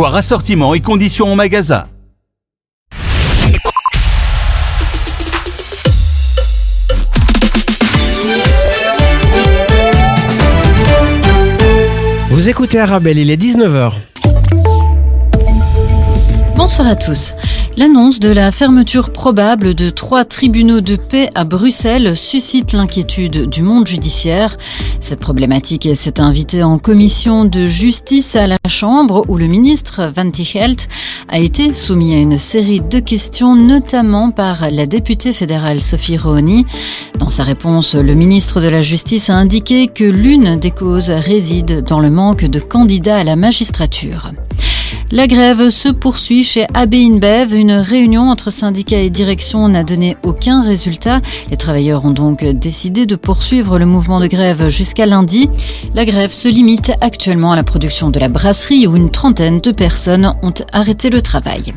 Voir assortiment et conditions en magasin. Vous écoutez Arabelle, il est 19h. Bonsoir à tous. L'annonce de la fermeture probable de trois tribunaux de paix à Bruxelles suscite l'inquiétude du monde judiciaire. Cette problématique s'est invitée en commission de justice à la Chambre où le ministre Van Tichelt a été soumis à une série de questions, notamment par la députée fédérale Sophie Rohoni. Dans sa réponse, le ministre de la Justice a indiqué que l'une des causes réside dans le manque de candidats à la magistrature. La grève se poursuit chez AB InBev. Une réunion entre syndicats et direction n'a donné aucun résultat. Les travailleurs ont donc décidé de poursuivre le mouvement de grève jusqu'à lundi. La grève se limite actuellement à la production de la brasserie où une trentaine de personnes ont arrêté le travail.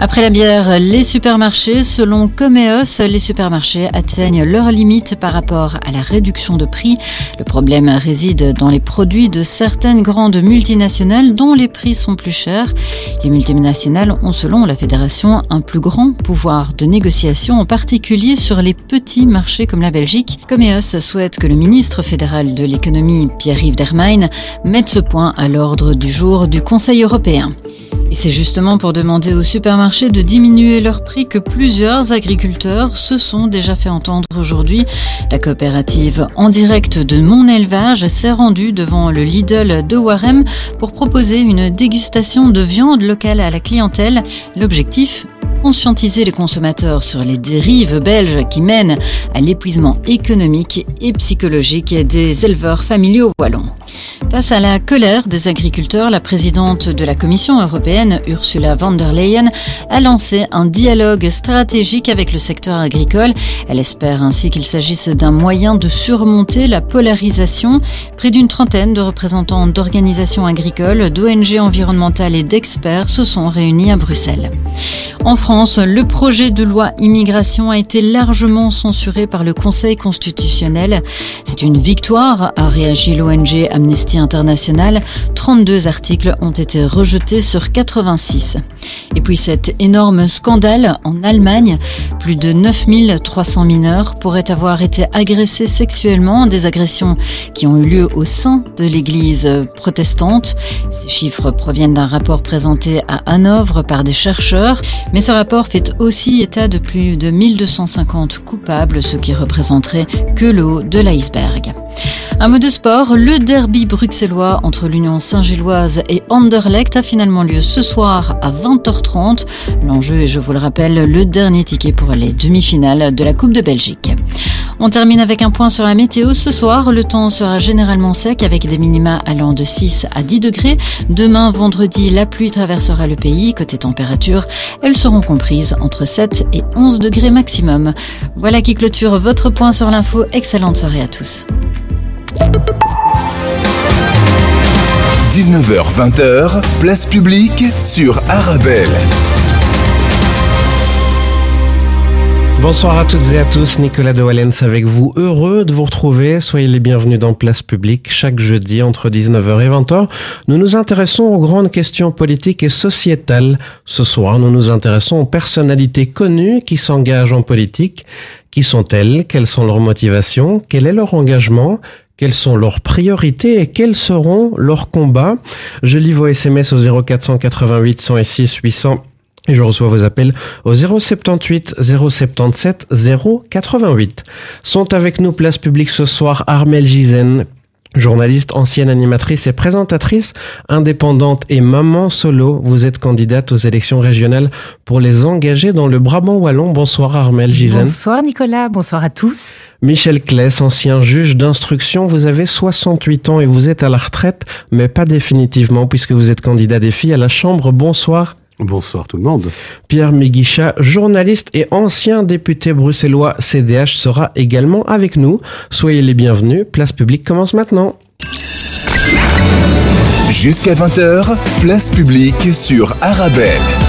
Après la bière, les supermarchés, selon Comeos, les supermarchés atteignent leurs limites par rapport à la réduction de prix. Le problème réside dans les produits de certaines grandes multinationales dont les prix sont plus chers. Les multinationales ont, selon la fédération, un plus grand pouvoir de négociation, en particulier sur les petits marchés comme la Belgique. Comeos souhaite que le ministre fédéral de l'économie, Pierre-Yves Dermain, mette ce point à l'ordre du jour du Conseil européen. Et c'est justement pour demander aux supermarchés de diminuer leurs prix que plusieurs agriculteurs se sont déjà fait entendre aujourd'hui. La coopérative en direct de Mon Élevage s'est rendue devant le Lidl de Warem pour proposer une dégustation de viande locale à la clientèle. L'objectif conscientiser les consommateurs sur les dérives belges qui mènent à l'épuisement économique et psychologique des éleveurs familiaux wallons. Face à la colère des agriculteurs, la présidente de la Commission européenne, Ursula von der Leyen, a lancé un dialogue stratégique avec le secteur agricole. Elle espère ainsi qu'il s'agisse d'un moyen de surmonter la polarisation. Près d'une trentaine de représentants d'organisations agricoles, d'ONG environnementales et d'experts se sont réunis à Bruxelles. En France, le projet de loi immigration a été largement censuré par le Conseil constitutionnel. C'est une victoire, a réagi l'ONG Amnesty International. 32 articles ont été rejetés sur 86. Et puis cet énorme scandale en Allemagne, plus de 9300 mineurs pourraient avoir été agressés sexuellement, des agressions qui ont eu lieu au sein de l'église protestante. Ces chiffres proviennent d'un rapport présenté à Hanovre par des chercheurs, mais ce rapport fait aussi état de plus de 1250 coupables, ce qui représenterait que le haut de l'iceberg. Un mot de sport, le derby bruxellois entre l'Union Saint-Gilloise et Anderlecht a finalement lieu ce soir à 20h30. L'enjeu est, je vous le rappelle, le dernier ticket pour les demi-finales de la Coupe de Belgique. On termine avec un point sur la météo. Ce soir, le temps sera généralement sec avec des minima allant de 6 à 10 degrés. Demain, vendredi, la pluie traversera le pays. Côté température, elles seront comprises entre 7 et 11 degrés maximum. Voilà qui clôture votre point sur l'info. Excellente soirée à tous. 19h-20h, place publique sur Arabelle. Bonsoir à toutes et à tous, Nicolas de Wallens avec vous. Heureux de vous retrouver. Soyez les bienvenus dans Place Publique chaque jeudi entre 19h et 20h. Nous nous intéressons aux grandes questions politiques et sociétales. Ce soir, nous nous intéressons aux personnalités connues qui s'engagent en politique. Qui sont-elles? Quelles sont leurs motivations? Quel est leur engagement? Quelles sont leurs priorités et quels seront leurs combats Je lis vos SMS au 0488 106 800 et je reçois vos appels au 078 077 088. Sont avec nous place publique ce soir Armel Gizen, Journaliste, ancienne animatrice et présentatrice, indépendante et maman solo, vous êtes candidate aux élections régionales pour les engager dans le Brabant Wallon. Bonsoir Armel Gizen. Bonsoir Nicolas, bonsoir à tous. Michel Kless, ancien juge d'instruction, vous avez 68 ans et vous êtes à la retraite, mais pas définitivement puisque vous êtes candidat des filles à la Chambre. Bonsoir. Bonsoir tout le monde. Pierre Méguicha, journaliste et ancien député bruxellois CDH, sera également avec nous. Soyez les bienvenus. Place publique commence maintenant. Jusqu'à 20h, place publique sur Arabelle.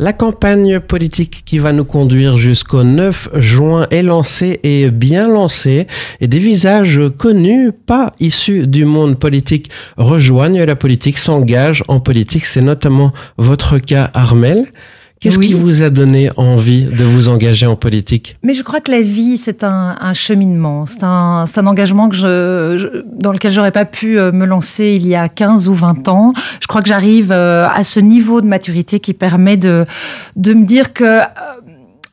La campagne politique qui va nous conduire jusqu'au 9 juin est lancée et bien lancée et des visages connus, pas issus du monde politique, rejoignent la politique, s'engagent en politique. C'est notamment votre cas, Armel. Qu'est-ce qui vous a donné envie de vous engager en politique? Mais je crois que la vie, c'est un, un, cheminement. C'est un, un, engagement que je, dans lequel j'aurais pas pu euh, me lancer il y a 15 ou 20 ans. Je crois que j'arrive euh, à ce niveau de maturité qui permet de, de me dire que... Euh,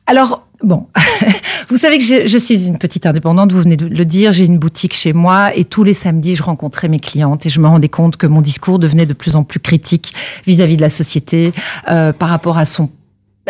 alors, Bon, vous savez que je, suis une petite indépendante, vous venez de le dire, j'ai une boutique chez moi et tous les samedis, je rencontrais mes clientes et je me rendais compte que mon discours devenait de plus en plus critique vis-à-vis -vis de la société euh, par rapport à son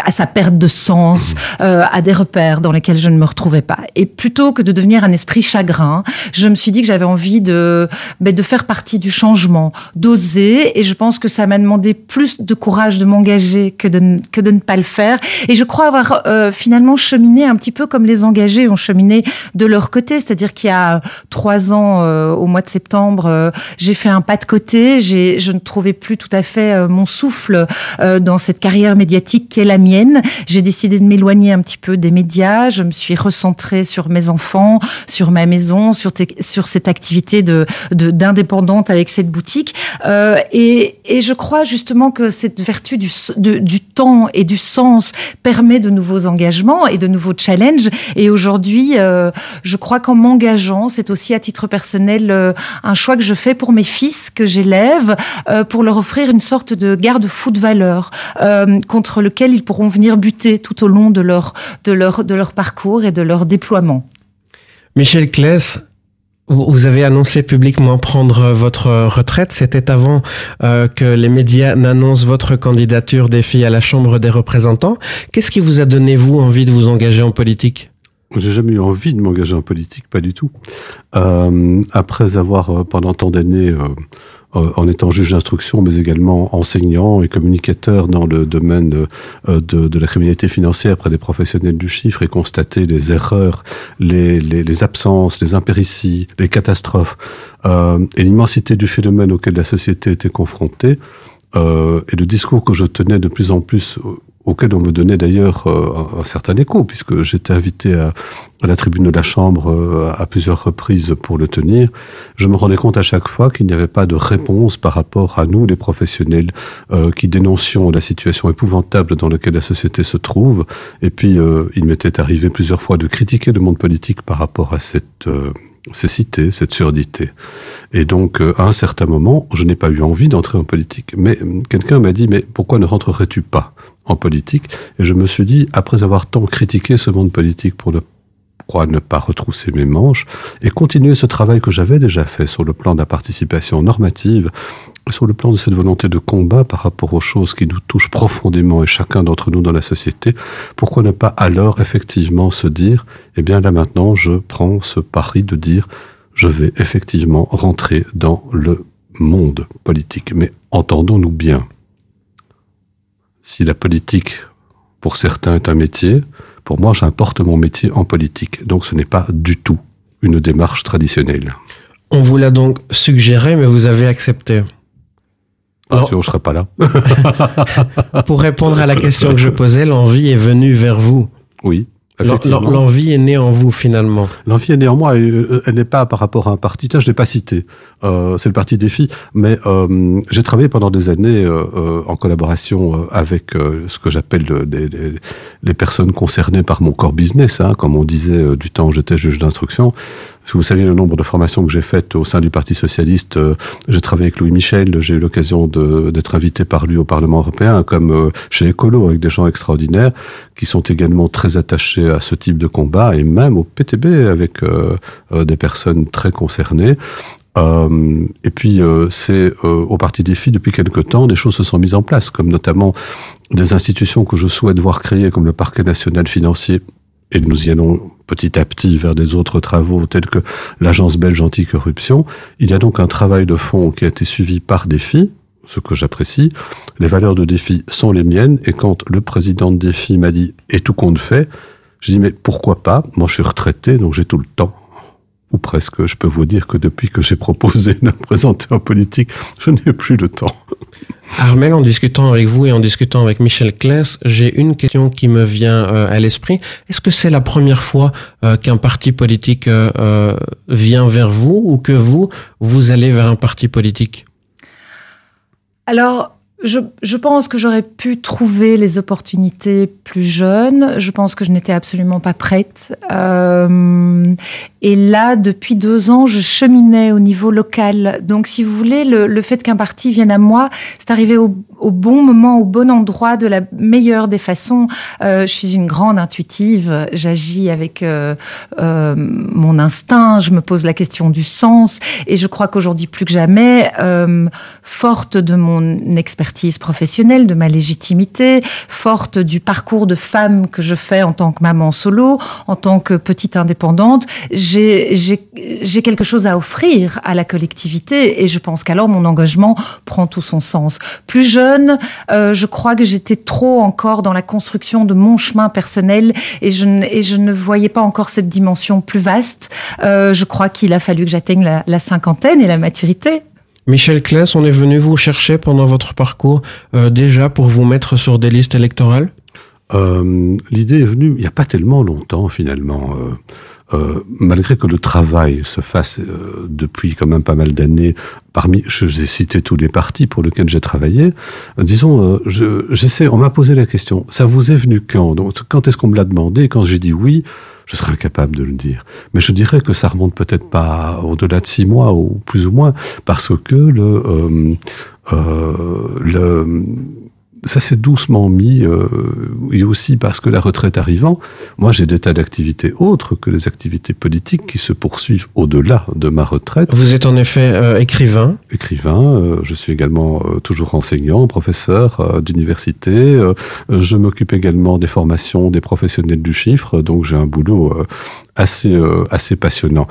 à sa perte de sens, euh, à des repères dans lesquels je ne me retrouvais pas. Et plutôt que de devenir un esprit chagrin, je me suis dit que j'avais envie de, ben, de faire partie du changement, d'oser. Et je pense que ça m'a demandé plus de courage de m'engager que de, que de ne pas le faire. Et je crois avoir euh, finalement cheminé un petit peu comme les engagés ont cheminé de leur côté. C'est-à-dire qu'il y a trois ans, euh, au mois de septembre, euh, j'ai fait un pas de côté. J'ai, je ne trouvais plus tout à fait euh, mon souffle dans cette carrière médiatique qui est la j'ai décidé de m'éloigner un petit peu des médias. Je me suis recentrée sur mes enfants, sur ma maison, sur, sur cette activité de d'indépendante avec cette boutique. Euh, et, et, je crois justement que cette vertu du, de, du temps et du sens permet de nouveaux engagements et de nouveaux challenges. Et aujourd'hui, euh, je crois qu'en m'engageant, c'est aussi à titre personnel euh, un choix que je fais pour mes fils que j'élève, euh, pour leur offrir une sorte de garde-fou de valeur euh, contre lequel ils pourront pourront venir buter tout au long de leur, de leur, de leur parcours et de leur déploiement. Michel Kless, vous avez annoncé publiquement prendre votre retraite. C'était avant euh, que les médias n'annoncent votre candidature des filles à la Chambre des représentants. Qu'est-ce qui vous a donné, vous, envie de vous engager en politique? J'ai jamais eu envie de m'engager en politique, pas du tout. Euh, après avoir euh, pendant tant d'années en étant juge d'instruction, mais également enseignant et communicateur dans le domaine euh, de, de, la criminalité financière près des professionnels du chiffre et constater les erreurs, les, les, les absences, les impérities, les catastrophes euh, et l'immensité du phénomène auquel la société était confrontée. Euh, et le discours que je tenais de plus en plus auquel on me donnait d'ailleurs euh, un certain écho, puisque j'étais invité à, à, la tribune de la Chambre euh, à plusieurs reprises pour le tenir, je me rendais compte à chaque fois qu'il n'y avait pas de réponse par rapport à nous, les professionnels, euh, qui dénoncions la situation épouvantable dans laquelle la société se trouve. Et puis, euh, il m'était arrivé plusieurs fois de critiquer le monde politique par rapport à cette euh, cécité, cette surdité. Et donc, à un certain moment, je n'ai pas eu envie d'entrer en politique. Mais quelqu'un m'a dit, mais pourquoi ne rentrerais-tu pas en politique? Et je me suis dit, après avoir tant critiqué ce monde politique pour ne croire ne pas retrousser mes manches et continuer ce travail que j'avais déjà fait sur le plan de la participation normative, sur le plan de cette volonté de combat par rapport aux choses qui nous touchent profondément et chacun d'entre nous dans la société, pourquoi ne pas alors effectivement se dire, eh bien là maintenant je prends ce pari de dire, je vais effectivement rentrer dans le monde politique. Mais entendons-nous bien, si la politique, pour certains, est un métier, pour moi, j'importe mon métier en politique. Donc ce n'est pas du tout une démarche traditionnelle. On vous l'a donc suggéré, mais vous avez accepté. Ah, Alors, je ne serais pas là. pour répondre à la question que je posais, l'envie est venue vers vous. Oui. L'envie est née en vous finalement. L'envie est née en moi. Elle, elle n'est pas par rapport à un parti. Tiens, je l'ai pas cité. Euh, c'est le parti des filles. Mais euh, j'ai travaillé pendant des années euh, euh en collaboration euh, avec euh, ce que j'appelle les, les, les, personnes concernées par mon corps business, hein, comme on disait du temps où j'étais juge d'instruction. Si vous savez le nombre de formations que j'ai faites au sein du Parti socialiste, euh, j'ai travaillé avec Louis Michel, j'ai eu l'occasion d'être invité par lui au Parlement européen, comme euh, chez Ecolo, avec des gens extraordinaires qui sont également très attachés à ce type de combat, et même au PTB avec euh, des personnes très concernées. Euh, et puis euh, c'est euh, au Parti des filles depuis quelque temps, des choses se sont mises en place, comme notamment des institutions que je souhaite voir créées, comme le Parquet national financier et nous y allons petit à petit vers des autres travaux tels que l'Agence belge anticorruption. Il y a donc un travail de fond qui a été suivi par Défi, ce que j'apprécie. Les valeurs de Défi sont les miennes, et quand le président de Défi m'a dit « et tout compte fait », je dis « mais pourquoi pas? Moi je suis retraité, donc j'ai tout le temps. » Ou presque, je peux vous dire que depuis que j'ai proposé de me présenter en politique, je n'ai plus le temps. Armel, en discutant avec vous et en discutant avec Michel Kless, j'ai une question qui me vient euh, à l'esprit. Est-ce que c'est la première fois euh, qu'un parti politique euh, vient vers vous ou que vous, vous allez vers un parti politique? Alors, je, je, pense que j'aurais pu trouver les opportunités plus jeunes. Je pense que je n'étais absolument pas prête. Euh, et là, depuis deux ans, je cheminais au niveau local. Donc, si vous voulez, le, le fait qu'un parti vienne à moi, c'est arrivé au, au, bon moment, au bon endroit, de la meilleure des façons. Euh, je suis une grande intuitive. J'agis avec euh, euh mon instinct. Je me pose la question du sens. Et je crois qu'aujourd'hui, plus que jamais, euh, forte de mon expertise, professionnelle, de ma légitimité, forte du parcours de femme que je fais en tant que maman solo, en tant que petite indépendante, j'ai quelque chose à offrir à la collectivité et je pense qu'alors mon engagement prend tout son sens. Plus jeune, euh, je crois que j'étais trop encore dans la construction de mon chemin personnel et je, et je ne voyais pas encore cette dimension plus vaste. Euh, je crois qu'il a fallu que j'atteigne la cinquantaine et la maturité. Michel Claes, on est venu vous chercher pendant votre parcours euh, déjà pour vous mettre sur des listes électorales? Euh, L'idée est venue il n'y a pas tellement longtemps finalement. Euh, euh, malgré que le travail se fasse depuis quand même pas mal d'années, parmi, je vous ai cité tous les partis pour lesquels j'ai travaillé, euh, disons, j'essaie, on m'a posé la question, ça vous est venu quand? Donc, Quand est-ce qu'on me l'a demandé? Quand j'ai dit oui, je serais incapable de le dire. Mais je dirais que ça remonte peut-être pas au-delà de six mois ou plus ou moins, parce que le, euh, euh, le ça s'est doucement mis, euh, et aussi parce que la retraite arrivant, moi j'ai des tas d'activités autres que les activités politiques qui se poursuivent au-delà de ma retraite. Vous êtes en effet euh, écrivain Écrivain, euh, je suis également euh, toujours enseignant, professeur euh, d'université, euh, je m'occupe également des formations des professionnels du chiffre, donc j'ai un boulot euh, assez, euh, assez passionnant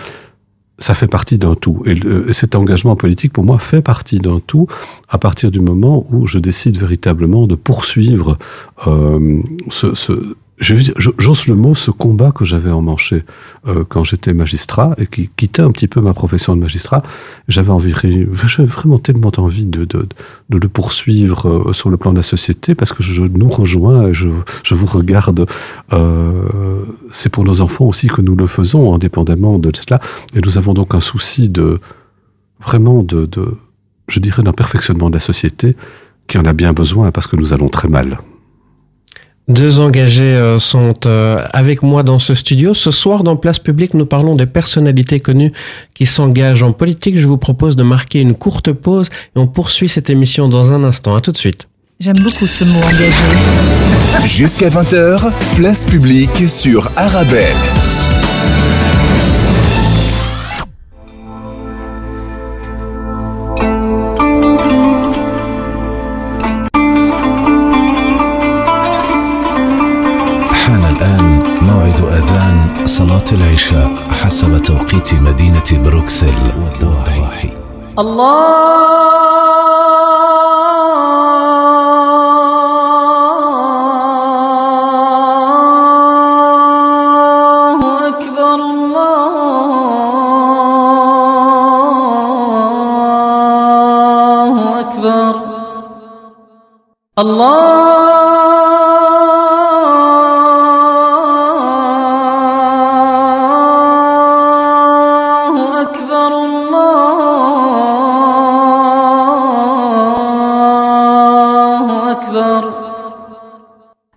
ça fait partie d'un tout. Et, cet engagement politique, pour moi, fait partie d'un tout à partir du moment où je décide véritablement de poursuivre euh, ce, j'ose le mot, ce combat que j'avais emmanché euh, quand j'étais magistrat et qui quittait un petit peu ma profession de magistrat. J'avais envie, vraiment tellement envie de, de, de le poursuivre euh, sur le plan de la société parce que je nous rejoins, je, je vous regarde. Euh, C'est pour nos enfants aussi que nous le faisons, indépendamment de cela. Et nous avons donc un souci de vraiment de, de je dirais, d'un perfectionnement de la société qui en a bien besoin parce que nous allons très mal. Deux engagés euh, sont euh, avec moi dans ce studio. Ce soir, dans Place Publique, nous parlons des personnalités connues qui s'engagent en politique. Je vous propose de marquer une courte pause et on poursuit cette émission dans un instant. À tout de suite. J'aime beaucoup ce mot engagé. Jusqu'à 20h, Place Publique sur Arabelle. صلاة العشاء حسب توقيت مدينة بروكسل والضواحي الله أكبر الله أكبر الله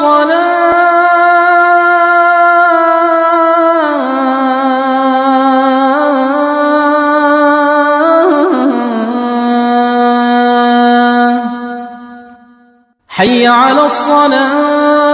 الصلاة. حي على الصلاة.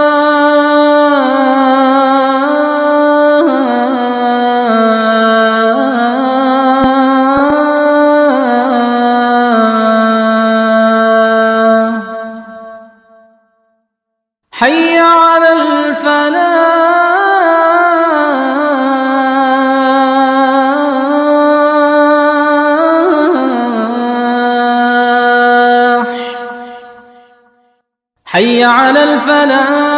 على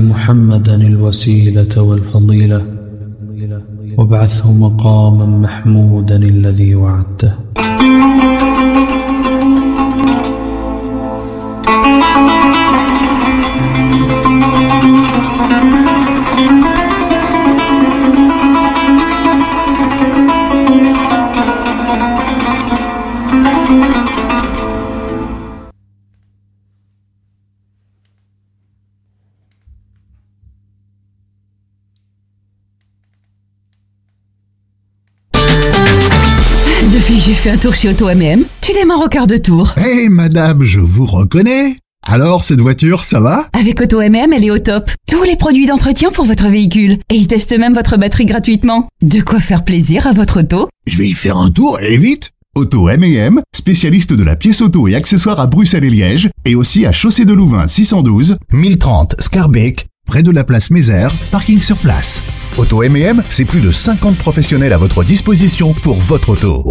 محمدا الوسيلة والفضيلة وابعثه مقاما محمودا الذي وعدته. Fait un tour chez Auto MM, tu démarres au quart de tour. Hé madame, je vous reconnais. Alors, cette voiture, ça va? Avec Auto MM, elle est au top. Tous les produits d'entretien pour votre véhicule. Et ils testent même votre batterie gratuitement. De quoi faire plaisir à votre auto Je vais y faire un tour et vite Auto M&M, spécialiste de la pièce auto et accessoires à Bruxelles et Liège, et aussi à Chaussée de Louvain 612, 1030 Scarbeck, près de la place Mézère, parking sur place. Auto M&M, c'est plus de 50 professionnels à votre disposition pour votre auto.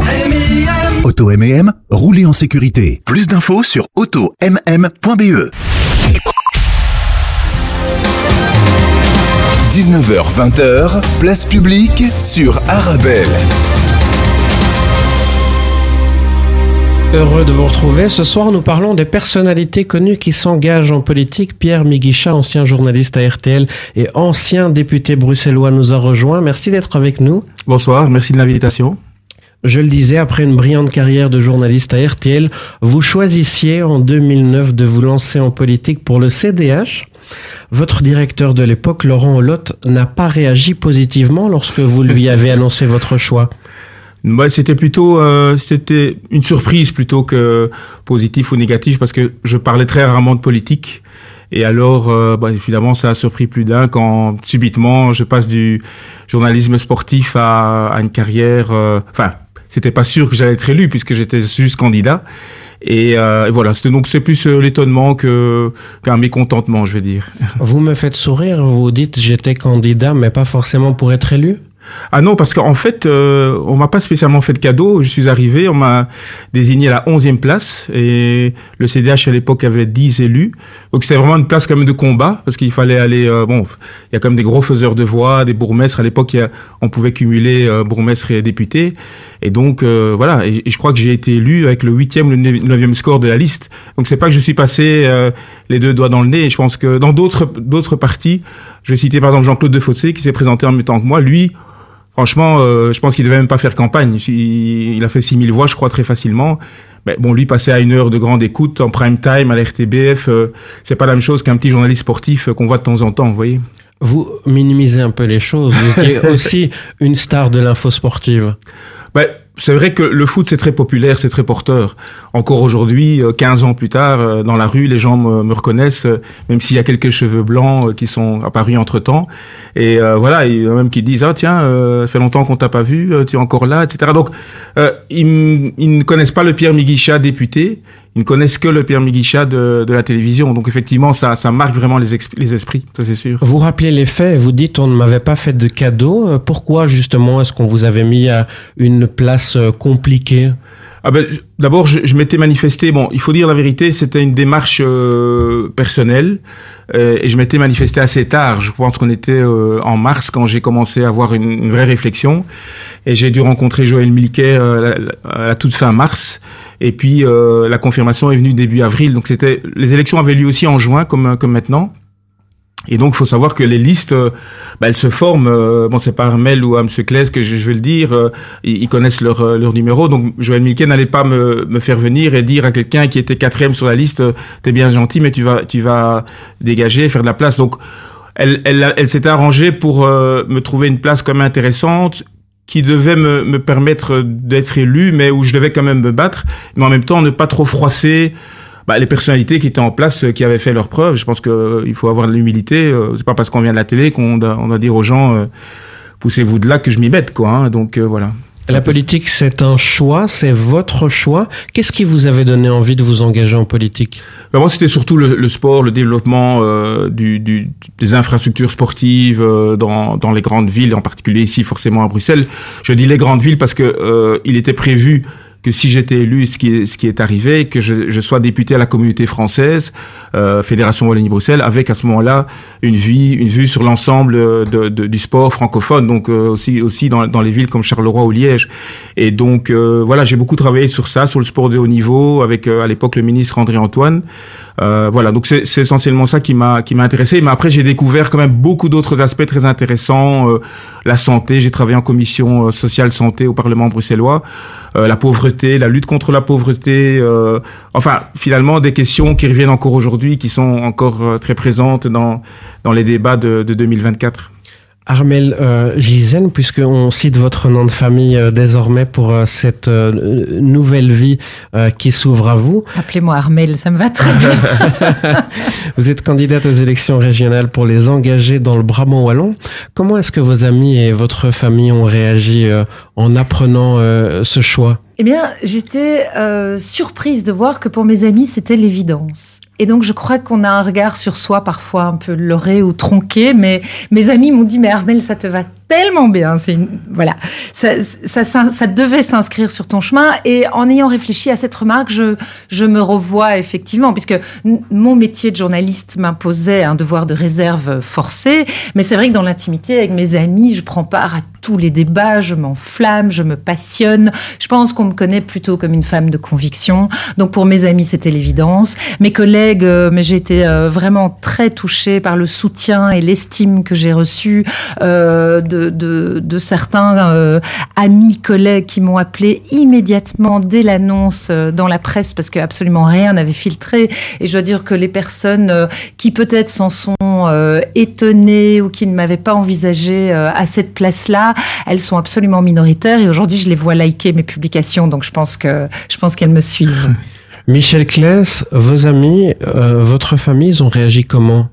Auto M&M, roulez en sécurité. Plus d'infos sur automm.be. 19h-20h, place publique sur Arabelle. Heureux de vous retrouver. Ce soir, nous parlons des personnalités connues qui s'engagent en politique. Pierre Miguicha, ancien journaliste à RTL et ancien député bruxellois, nous a rejoint. Merci d'être avec nous. Bonsoir, merci de l'invitation. Je le disais, après une brillante carrière de journaliste à RTL, vous choisissiez en 2009 de vous lancer en politique pour le CDH. Votre directeur de l'époque, Laurent Holotte, n'a pas réagi positivement lorsque vous lui avez annoncé votre choix. Ouais, c'était plutôt euh, c'était une surprise plutôt que positif ou négatif parce que je parlais très rarement de politique. Et alors euh, bah, évidemment ça a surpris plus d'un quand subitement je passe du journalisme sportif à, à une carrière euh, enfin c'était pas sûr que j'allais être élu puisque j'étais juste candidat. Et, euh, voilà c'était donc c'est plus euh, l'étonnement que qu'un mécontentement je vais dire. Vous me faites sourire, vous dites j'étais candidat mais pas forcément pour être élu? Ah non, parce qu'en fait, euh, on m'a pas spécialement fait de cadeau. Je suis arrivé, on m'a désigné à la 11e place et le CDH à l'époque avait 10 élus. Donc c'est vraiment une place quand même de combat parce qu'il fallait aller. euh, bon, il y a quand même des gros faiseurs de voix, des bourgmestres. À l'époque, on pouvait cumuler euh, bourgmestre et député. Et donc euh, voilà. Et, je crois que j'ai été élu avec le 8e, le 9e score de la liste. Donc c'est pas que je suis passé euh, les deux doigts dans le nez. Je pense que dans d'autres d'autres partis, je vais citer par exemple Jean-Claude Defossé qui s'est présenté en même temps que moi. Lui, Franchement, euh, je pense qu'il devait même pas faire campagne. Il, il a fait 6000 voix, je crois, très facilement. Mais bon, lui, passer à une heure de grande écoute en prime time à la RTBF, euh, c'est pas la même chose qu'un petit journaliste sportif euh, qu'on voit de temps en temps, vous voyez. Vous minimisez un peu les choses. Vous étiez aussi une star de l'info sportive. Ben, c'est vrai que le foot c'est très populaire, c'est très porteur. Encore aujourd'hui, euh, 15 ans plus tard, euh, dans la rue, les gens me, reconnaissent, euh, même s'il y a quelques cheveux blancs euh, qui sont apparus entre temps. Et euh, voilà, il y en a même qui disent ah tiens, euh, ça fait longtemps qu'on t'a pas vu, euh, tu es encore là, etc. Donc euh, ils, ils ne connaissent pas le Pierre Miguicha député, ils ne connaissent que le Pierre Miguicha de, de la télévision. Donc effectivement, ça, ça marque vraiment les, les esprits, ça c'est sûr. Vous rappelez les faits vous dites on ne m'avait pas fait de cadeau. Euh, Pourquoi justement est-ce qu'on vous avait mis à une place euh, compliquée? Ah ben, d'abord, je, je m'étais manifesté. Bon, il faut dire la vérité, c'était une démarche euh, personnelle euh, et je m'étais manifesté assez tard. Je pense qu'on était euh, en mars quand j'ai commencé à avoir une, une vraie réflexion et j'ai dû rencontrer Joël Milquet euh, la- à la toute fin mars. Et puis euh, la confirmation est venue début avril. Donc c'était les élections avaient lieu aussi en juin comme comme maintenant. Et donc, il faut savoir que les listes, euh, bah, elles se forment. euh, bon, c'est pas Armel ou M. Claes que je, je vais le dire. euh, ils, ils connaissent leur, euh, leur numéro. Donc, Joël Milquet n'allait pas me, me faire venir et dire à quelqu'un qui était quatrième sur la liste, euh, t'es bien gentil, mais tu vas, tu vas dégager, faire de la place. Donc, elle, elle, elle s'était arrangée pour euh, me trouver une place comme intéressante qui devait me, me permettre d'être élu, mais où je devais quand même me battre, mais en même temps ne pas trop froisser bah, les personnalités qui étaient en place, euh, qui avaient fait leurs preuves. Je pense que euh, faut avoir de l'humilité. euh, c'est pas parce qu'on vient de la télé qu'on doit, on doit dire aux gens euh, poussez-vous de là que je m'y mette, quoi. hein. donc euh, voilà. La politique, c'est un choix, c'est votre choix. Qu'est-ce qui vous avait donné envie de vous engager en politique? Ben, moi, c'était surtout le, le sport, le développement euh, du, du, des infrastructures sportives euh, dans, dans les grandes villes, en particulier ici, forcément à Bruxelles. Je dis les grandes villes parce que euh, il était prévu que si j'étais élu, ce qui est, ce qui est arrivé, que je, je sois député à la communauté française, euh, Fédération Wallonie-Bruxelles, avec à ce moment-là une vie, une vue sur l'ensemble euh, de, de- du sport francophone, donc euh, aussi aussi dans, dans les villes comme Charleroi ou Liège. Et donc euh, voilà, j'ai beaucoup travaillé sur ça, sur le sport de haut niveau, avec euh, à l'époque le ministre André Antoine. Euh, voilà, donc c'est essentiellement ça qui m'a qui m'a intéressé. Mais après, j'ai découvert quand même beaucoup d'autres aspects très intéressants. La santé, j'ai travaillé en commission sociale santé au Parlement bruxellois. Euh, la pauvreté, la lutte contre la pauvreté. euh, enfin, finalement, des questions qui reviennent encore aujourd'hui, qui sont encore euh, très présentes dans dans les débats de, de 2024. Armel euh, Gisèle, puisqu'on cite votre nom de famille euh, désormais pour euh, cette euh, nouvelle vie euh, qui s'ouvre à vous. Appelez-moi Armel, ça me va très bien. Vous êtes candidate aux élections régionales pour les engager dans le Brabant wallon. Comment est-ce que vos amis et votre famille ont réagi euh, en apprenant euh, ce choix? Eh bien, j'étais euh, surprise de voir que pour mes amis, c'était l'évidence. Et donc, je crois qu'on a un regard sur soi parfois un peu leurré ou tronqué, mais mes amis m'ont dit, mais Armel, ça te va tellement bien. C'est une, voilà. Ça, ça, ça, devait s'inscrire sur ton chemin. Et en ayant réfléchi à cette remarque, je, je me revois effectivement, puisque mon métier de journaliste m'imposait un devoir de réserve forcé. Mais c'est vrai que dans l'intimité, avec mes amis, je prends part à tous les débats, je m'enflamme, je me passionne. Je pense qu'on me connaît plutôt comme une femme de conviction. Donc pour mes amis, c'était l'évidence. Mes collègues, euh, mais j'ai été euh, vraiment très touchée par le soutien et l'estime que j'ai reçu euh, de, de, certains euh, amis, collègues qui m'ont appelé immédiatement dès l'annonce euh, dans la presse parce que absolument rien n'avait filtré. Et je dois dire que les personnes euh, qui peut-être s'en sont étonnées ou qui ne m'avaient pas envisagé à cette place-là, elles sont absolument minoritaires et aujourd'hui je les vois liker mes publications, donc je pense que je pense qu'elles me suivent. Michel Claes, vos amis, votre famille, ils ont réagi comment?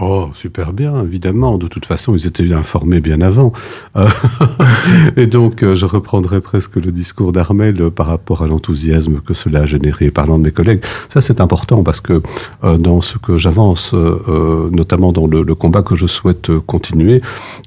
Oh, super bien, évidemment. De toute façon, ils étaient informés bien avant. Euh, et donc, euh, je reprendrai presque le discours d'Armel euh, par rapport à l'enthousiasme que cela a généré parlant de mes collègues. Ça, c'est important parce que dans ce que j'avance, notamment dans le, combat que je souhaite continuer,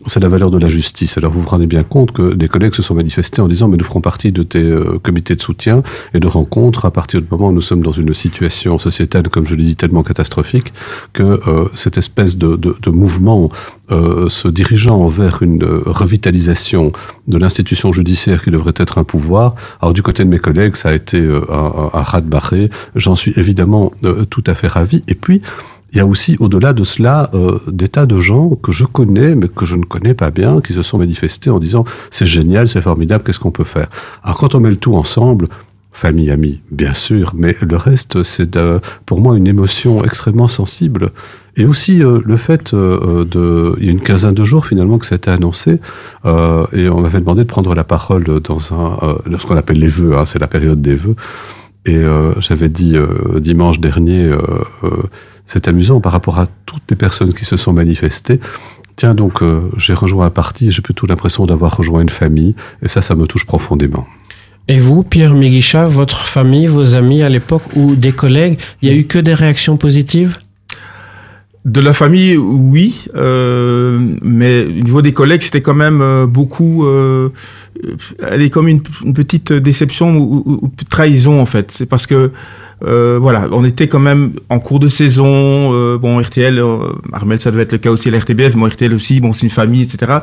c'est la valeur de la justice. Alors, vous vous rendez bien compte que des collègues se sont manifestés en disant, mais nous ferons partie de tes comités de soutien et de rencontres à partir du moment où nous sommes dans une situation sociétale, comme je l'ai dit, tellement catastrophique que cette espèce de, de, de mouvement euh, se dirigeant vers une revitalisation de l'institution judiciaire qui devrait être un pouvoir. Alors du côté de mes collègues, ça a été euh, un, un, un raz-de-marée. J'en suis évidemment euh, tout à fait ravi. Et puis, il y a aussi, au-delà de cela, euh, des tas de gens que je connais, mais que je ne connais pas bien, qui se sont manifestés en disant c'est génial, c'est formidable, qu'est-ce qu'on peut faire? Alors quand on met le tout ensemble, famille, amis, bien sûr, mais le reste, c'est de- pour moi une émotion extrêmement sensible. Et aussi euh, le fait euh, de, il y a une quinzaine de jours finalement que ça a été annoncé, euh, et on m'avait demandé de prendre la parole dans un, euh, ce qu'on appelle les vœux, hein, c'est la période des vœux. Et euh, j'avais dit euh, dimanche dernier, euh, euh, c'est amusant par rapport à toutes les personnes qui se sont manifestées. Tiens, donc euh, j'ai rejoint un parti, j'ai plutôt l'impression d'avoir rejoint une famille, et ça, ça me touche profondément. Et vous, Pierre Migicha, votre famille, vos amis à l'époque ou des collègues, il y a eu que des réactions positives? De la famille, oui, euh, mais au niveau des collègues, c'était quand même euh, beaucoup. Euh, elle est comme une, petite déception ou, ou- ou trahison en fait. C'est parce que euh, voilà, on était quand même en cours de saison. euh, bon, RTL, euh, Armel, ça devait être le cas aussi à la bon, RTL aussi. Bon, c'est une famille, etc.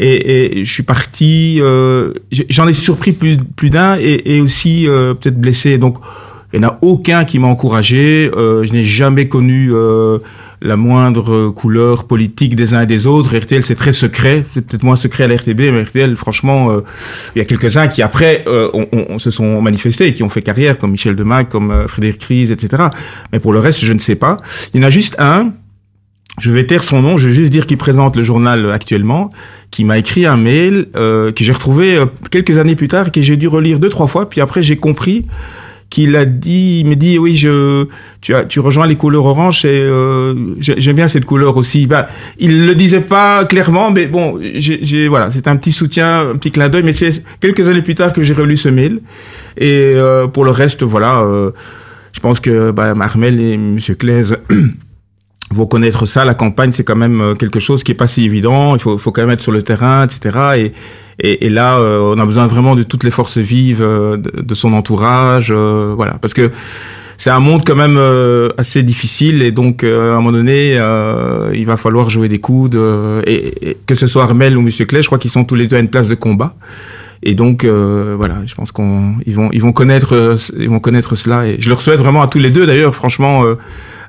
Et, et je suis parti. J'en ai surpris plus, plus d'un et, et aussi peut-être blessé. Donc, il n'y en a aucun qui m'a encouragé. Je n'ai jamais connu la moindre couleur politique des uns et des autres. RTL, c'est très secret. C'est peut-être moins secret à la RTB, mais RTL, franchement, euh, il y a quelques-uns qui, après, euh, on, on- se sont manifestés et qui ont fait carrière, comme Michel Demain, comme euh, Frédéric Ries, etc. Mais pour le reste, je ne sais pas. Il y en a juste un, je vais taire son nom, je vais juste dire qu'il présente le journal actuellement, qui m'a écrit un mail euh, que j'ai retrouvé euh, quelques années plus tard, et que j'ai dû relire deux trois fois, puis après j'ai compris qu'il a dit, il me dit oui je, tu as, tu rejoins les couleurs orange et euh, j'ai- j'aime bien cette couleur aussi. Ben, il le disait pas clairement, mais bon, j'ai- voilà, c'est un petit soutien, un petit clin d'œil, mais c'est quelques années plus tard que j'ai relu ce mail. Et euh, pour le reste, voilà, euh, je pense que bah, Marmel et Monsieur Claise vont connaître ça. La campagne, c'est quand même euh, quelque chose qui est pas si évident. Il faut, faut quand même être sur le terrain, etc. Et, et, et là, euh, on a besoin vraiment de toutes les forces vives euh, de, de son entourage, euh, voilà, parce que c'est un monde quand même euh, assez difficile et donc euh, à un moment donné, il va falloir jouer des coudes. et, et que ce soit Armel ou Monsieur Clay, je crois qu'ils sont tous les deux à une place de combat. Et donc euh, voilà, je pense qu'on ils vont ils vont connaître ils vont connaître cela et je leur souhaite vraiment à tous les deux d'ailleurs franchement euh,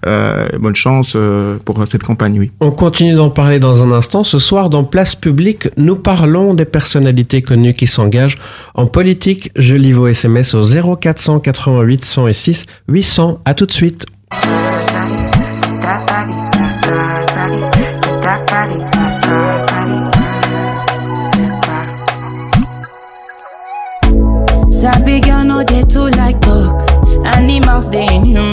bonne chance euh, pour cette campagne oui. On continue d'en parler dans un instant. Ce soir, dans Place Publique, nous parlons des personnalités connues qui s'engagent en politique. Je lis vos SMS au 0488 106 800. À tout de suite. Sabi girl no dey too like talk. Animals dey in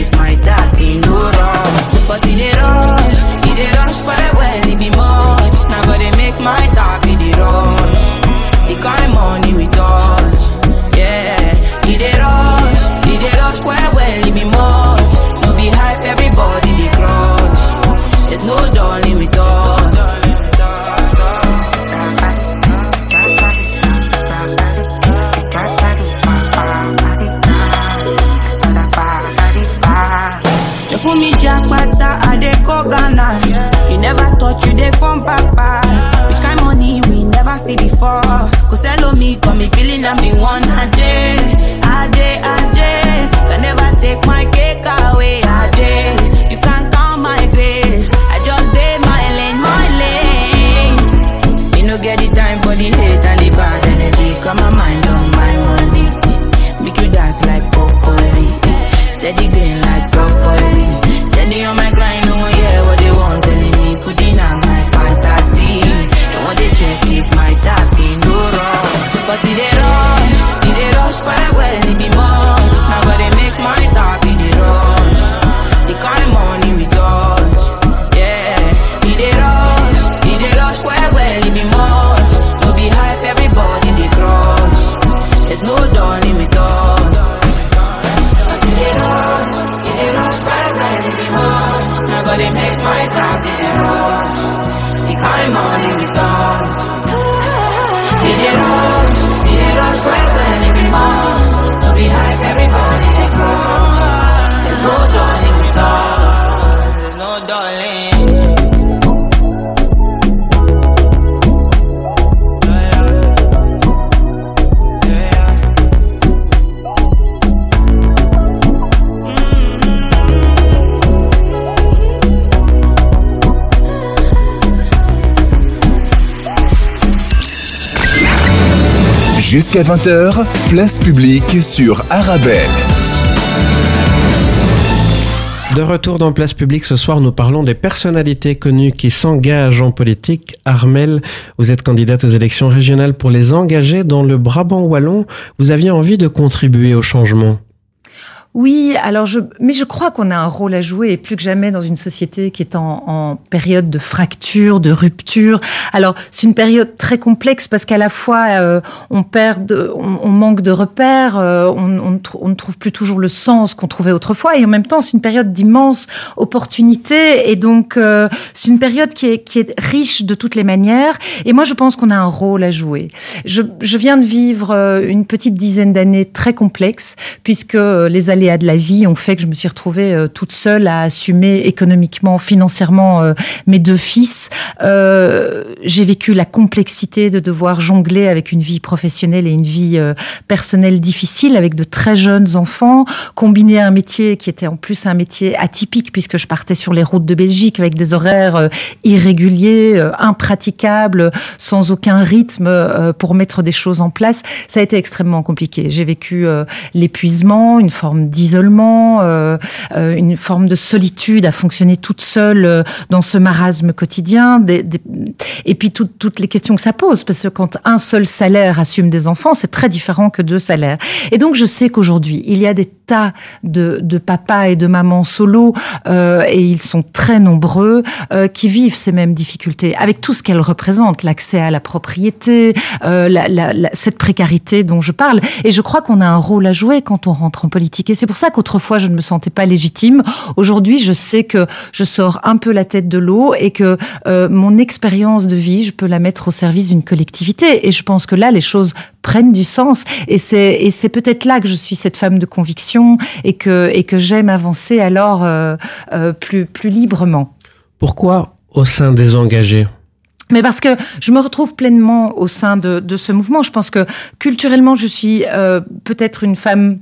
if my tap be no wrong. But it dey rush, it dey rush well well, it be much. Now gotta make my tap Jusqu'à 20h, place publique sur Arabelle. De retour dans Place Publique ce soir, nous parlons des personnalités connues qui s'engagent en politique. Armel, vous êtes candidate aux élections régionales pour les engager dans le Brabant wallon. Vous aviez envie de contribuer au changement? Oui, alors je, mais je crois qu'on a un rôle à jouer et plus que jamais dans une société qui est en, en période de fracture, de rupture. Alors c'est une période très complexe parce qu'à la fois euh, on perd, de, on, on, manque de repères, euh, on, on, ne trouve plus toujours le sens qu'on trouvait autrefois et en même temps c'est une période d'immenses opportunités et donc euh, c'est une période qui est, qui est riche de toutes les manières et moi je pense qu'on a un rôle à jouer. Je, je viens de vivre euh, une petite dizaine d'années très complexes puisque les allées de la vie ont fait que je me suis retrouvée euh, toute seule à assumer économiquement, financièrement euh, mes deux fils. Euh, j'ai vécu la complexité de devoir jongler avec une vie professionnelle et une vie personnelle difficile, avec de très jeunes enfants, combiné à un métier qui était en plus un métier atypique puisque je partais sur les routes de Belgique avec des horaires irréguliers, impraticables, sans aucun rythme pour mettre des choses en place. Ça a été extrêmement compliqué. J'ai vécu l'épuisement, une forme d'isolement, euh, euh, une forme de solitude à fonctionner toute seule euh, dans ce marasme quotidien, des, des, et puis tout, toutes les questions que ça pose, parce que quand un seul salaire assume des enfants, c'est très différent que deux salaires. Et donc je sais qu'aujourd'hui, il y a des tas de, de papas et de mamans solo, euh, et ils sont très nombreux, euh, qui vivent ces mêmes difficultés, avec tout ce qu'elles représentent, l'accès à la propriété, euh, la, la, la, cette précarité dont je parle. Et je crois qu'on a un rôle à jouer quand on rentre en politique. Pour ça qu'autrefois, je ne me sentais pas légitime. Aujourd'hui, je sais que je sors un peu la tête de l'eau et que euh, mon expérience de vie, je peux la mettre au service d'une collectivité. Et je pense que là, les choses prennent du sens. Et c'est et c'est peut-être là que je suis cette femme de conviction et que et que j'aime avancer alors euh, euh, plus plus librement. Pourquoi au sein des engagés? Mais parce que je me retrouve pleinement au sein de, de ce mouvement. Je pense que culturellement, je suis euh, peut-être une femme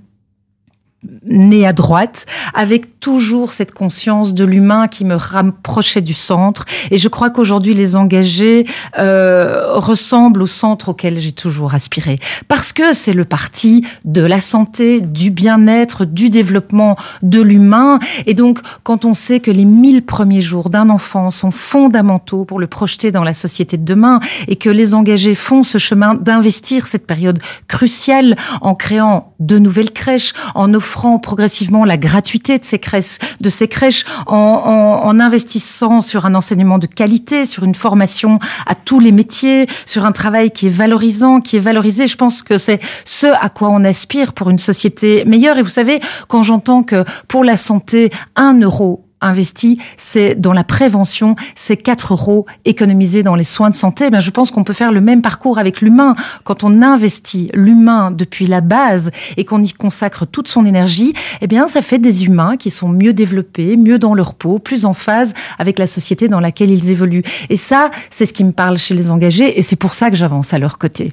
née à droite, avec toujours cette conscience de l'humain qui me rapprochait du centre. Et je crois qu'aujourd'hui, les engagés euh, ressemblent au centre auquel j'ai toujours aspiré. Parce que c'est le parti de la santé, du bien-être, du développement de l'humain. Et donc, quand on sait que les mille premiers jours d'un enfant sont fondamentaux pour le projeter dans la société de demain, et que les engagés font ce chemin d'investir cette période cruciale en créant de nouvelles crèches, en offrant progressivement la gratuité de ces crèches, de ces crèches en, en, en, investissant sur un enseignement de qualité, sur une formation à tous les métiers, sur un travail qui est valorisant, qui est valorisé. Je pense que c'est ce à quoi on aspire pour une société meilleure. Et vous savez, quand j'entends que pour la santé, un euro investi, c'est dans la prévention, c'est 4 euros économisés dans les soins de santé. Ben, je pense qu'on peut faire le même parcours avec l'humain. Quand on investit l'humain depuis la base et qu'on y consacre toute son énergie, eh bien, ça fait des humains qui sont mieux développés, mieux dans leur peau, plus en phase avec la société dans laquelle ils évoluent. Et ça, c'est ce qui me parle chez les engagés et c'est pour ça que j'avance à leur côté.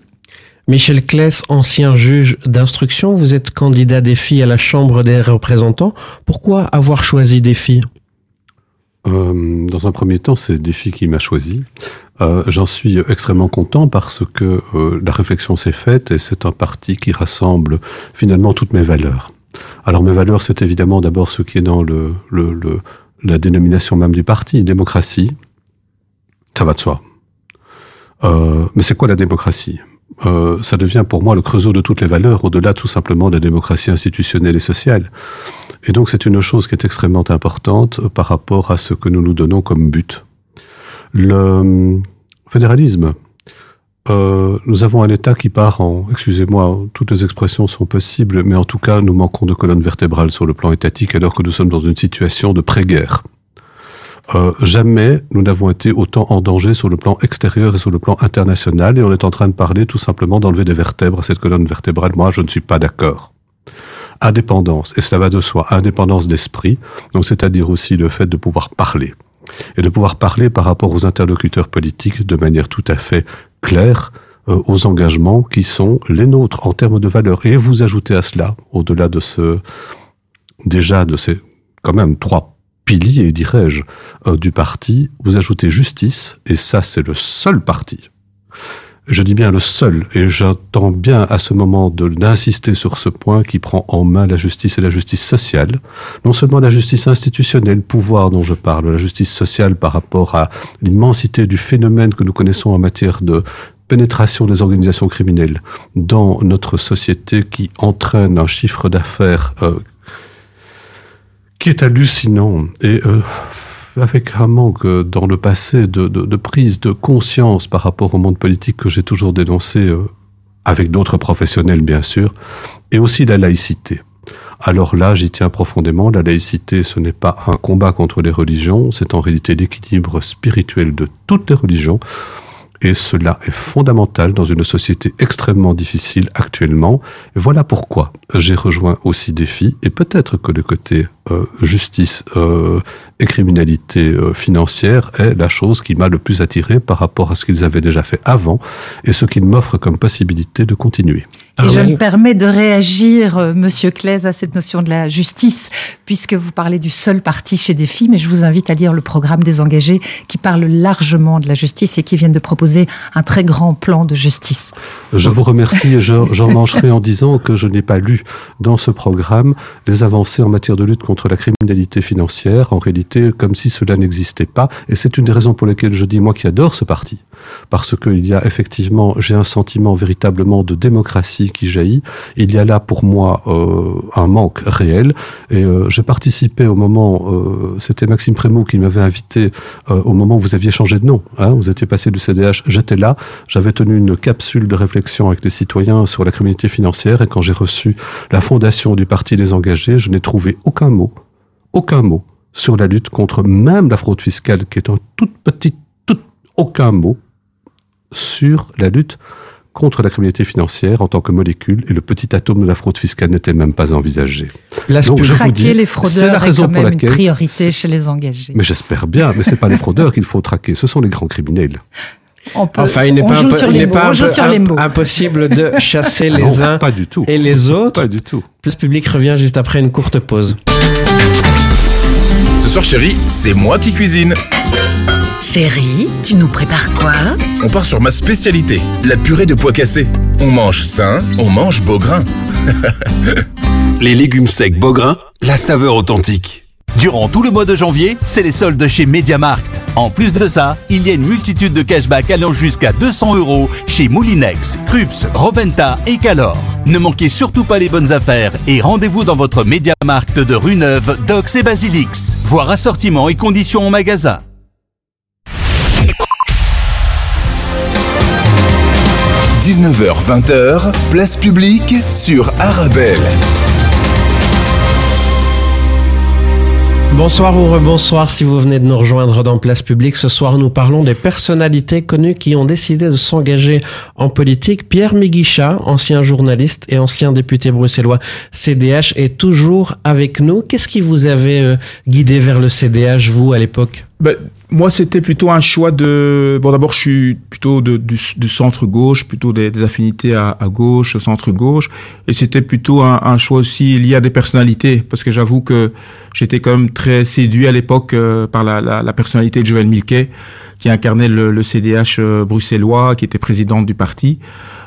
Michel Kless, ancien juge d'instruction, vous êtes candidat des filles à la Chambre des représentants. Pourquoi avoir choisi des filles? Euh, dans un premier temps, c'est Défi qui m'a choisi. Euh, J'en suis extrêmement content parce que euh, la réflexion s'est faite et c'est un parti qui rassemble finalement toutes mes valeurs. Alors mes valeurs, c'est évidemment d'abord ce qui est dans le, le, le, la dénomination même du parti, démocratie. Ça va de soi. Euh, mais c'est quoi la démocratie? Euh, ça devient pour moi le creusot de toutes les valeurs, au-delà tout simplement de la démocratie institutionnelle et sociale. Et donc c'est une chose qui est extrêmement importante par rapport à ce que nous nous donnons comme but. Le fédéralisme, euh, nous avons un État qui part en, excusez-moi, toutes les expressions sont possibles, mais en tout cas nous manquons de colonne vertébrale sur le plan étatique alors que nous sommes dans une situation de pré-guerre. Euh, jamais nous n'avons été autant en danger sur le plan extérieur et sur le plan international et on est en train de parler tout simplement d'enlever des vertèbres à cette colonne vertébrale. Moi, je ne suis pas d'accord indépendance, et cela va de soi, indépendance d'esprit, donc c'est-à-dire aussi le fait de pouvoir parler, et de pouvoir parler par rapport aux interlocuteurs politiques de manière tout à fait claire, euh, aux engagements qui sont les nôtres en termes de valeurs. Et vous ajoutez à cela, au-delà de ce, déjà de ces, quand même, trois piliers, dirais-je, euh, du parti, vous ajoutez justice, et ça c'est le seul parti je dis bien le seul, et j'entends bien à ce moment d'insister sur ce point qui prend en main la justice et la justice sociale, non seulement la justice institutionnelle, le pouvoir dont je parle, la justice sociale par rapport à l'immensité du phénomène que nous connaissons en matière de pénétration des organisations criminelles dans notre société qui entraîne un chiffre d'affaires euh, qui est hallucinant et euh, avec un manque dans le passé de, prise de conscience par rapport au monde politique que j'ai toujours dénoncé euh, avec d'autres professionnels bien sûr, et aussi la laïcité. Alors là, j'y tiens profondément. La laïcité, ce n'est pas un combat contre les religions, c'est en réalité l'équilibre spirituel de toutes les religions. Et cela est fondamental dans une société extrêmement difficile actuellement. Et voilà pourquoi j'ai rejoint aussi Défi. Et peut-être que le côté justice euh, et criminalité euh, financière est la chose qui m'a le plus attiré par rapport à ce qu'ils avaient déjà fait avant et ce qu'ils m'offrent comme possibilité de continuer. Et je me permets de réagir, euh, Monsieur Claise, à cette notion de la justice, puisque vous parlez du seul parti chez Défi, mais je vous invite à lire le programme des engagés qui parle largement de la justice et qui viennent de proposer un très grand plan de justice. Je vous remercie et je- j'en mangerai en disant que je n'ai pas lu dans ce programme les avancées en matière de lutte contre la criminalité financière, en réalité comme si cela n'existait pas. Et c'est une des raisons pour lesquelles je dis, moi qui adore ce parti, parce qu'il y a effectivement, j'ai un sentiment véritablement de démocratie qui jaillit. Il y a là pour moi euh, un manque réel. Et euh, je participais au moment, euh, c'était Maxime Prémot qui m'avait invité au moment où vous aviez changé de nom. Hein, vous étiez passé du CDH, j'étais là. J'avais tenu une capsule de réflexion avec les citoyens sur la criminalité financière. Et quand j'ai reçu la fondation du Parti des engagés, je n'ai trouvé aucun mot, aucun mot sur la lutte contre même la fraude fiscale, qui est un tout petit, tout, aucun mot sur la lutte contre la criminalité financière en tant que molécule et le petit atome de la fraude fiscale n'était même pas envisagé. Place Donc, je vous Traquer dis, les c'est fraudeurs la est raison quand pour même une laquelle- priorité chez les engagés. Mais j'espère bien, mais c'est pas les fraudeurs qu'il faut traquer, ce sont les grands criminels. On peut- Enfin, il n'est pas, joue impo- sur il mots, pas on joue impo- sur les imp- mots. impossible de chasser les Non, uns pas du tout. et les autres. Pas du tout. Place public revient juste après une courte pause. Soir, chérie, c'est moi qui cuisine. Chérie, tu nous prépares quoi? On part sur ma spécialité, la purée de pois cassés. On mange sain, on mange beau grain. Les légumes secs Beaugrain, la saveur authentique. Durant tout le mois de janvier, c'est les soldes chez Mediamarkt. En plus de ça, il y a une multitude de cashbacks allant jusqu'à 200 euros chez Moulinex, Krups, Roventa et Calor. Ne manquez surtout pas les bonnes affaires et rendez-vous dans votre Mediamarkt de rue Neuve, Dox et Basilix. Voir assortiment et conditions en magasin. – 19h-20h, place publique sur Arabelle. Bonsoir ou rebonsoir si vous venez de nous rejoindre dans Place Publique. Ce soir, nous parlons des personnalités connues qui ont décidé de s'engager en politique. Pierre Miguicha, ancien journaliste et ancien député bruxellois CDH, est toujours avec nous. Qu'est-ce qui vous avait euh, guidé vers le CDH, vous, à l'époque? Ben, moi, c'était plutôt un choix de. Bon, d'abord, je suis plutôt de, du, centre gauche, plutôt des, affinités à, à gauche, centre gauche, et c'était plutôt un, choix aussi lié à des personnalités, parce que j'avoue que j'étais quand même très séduit à l'époque euh, par la, personnalité de Joël Milquet, qui incarnait le, le CDH euh, bruxellois, qui était présidente du parti.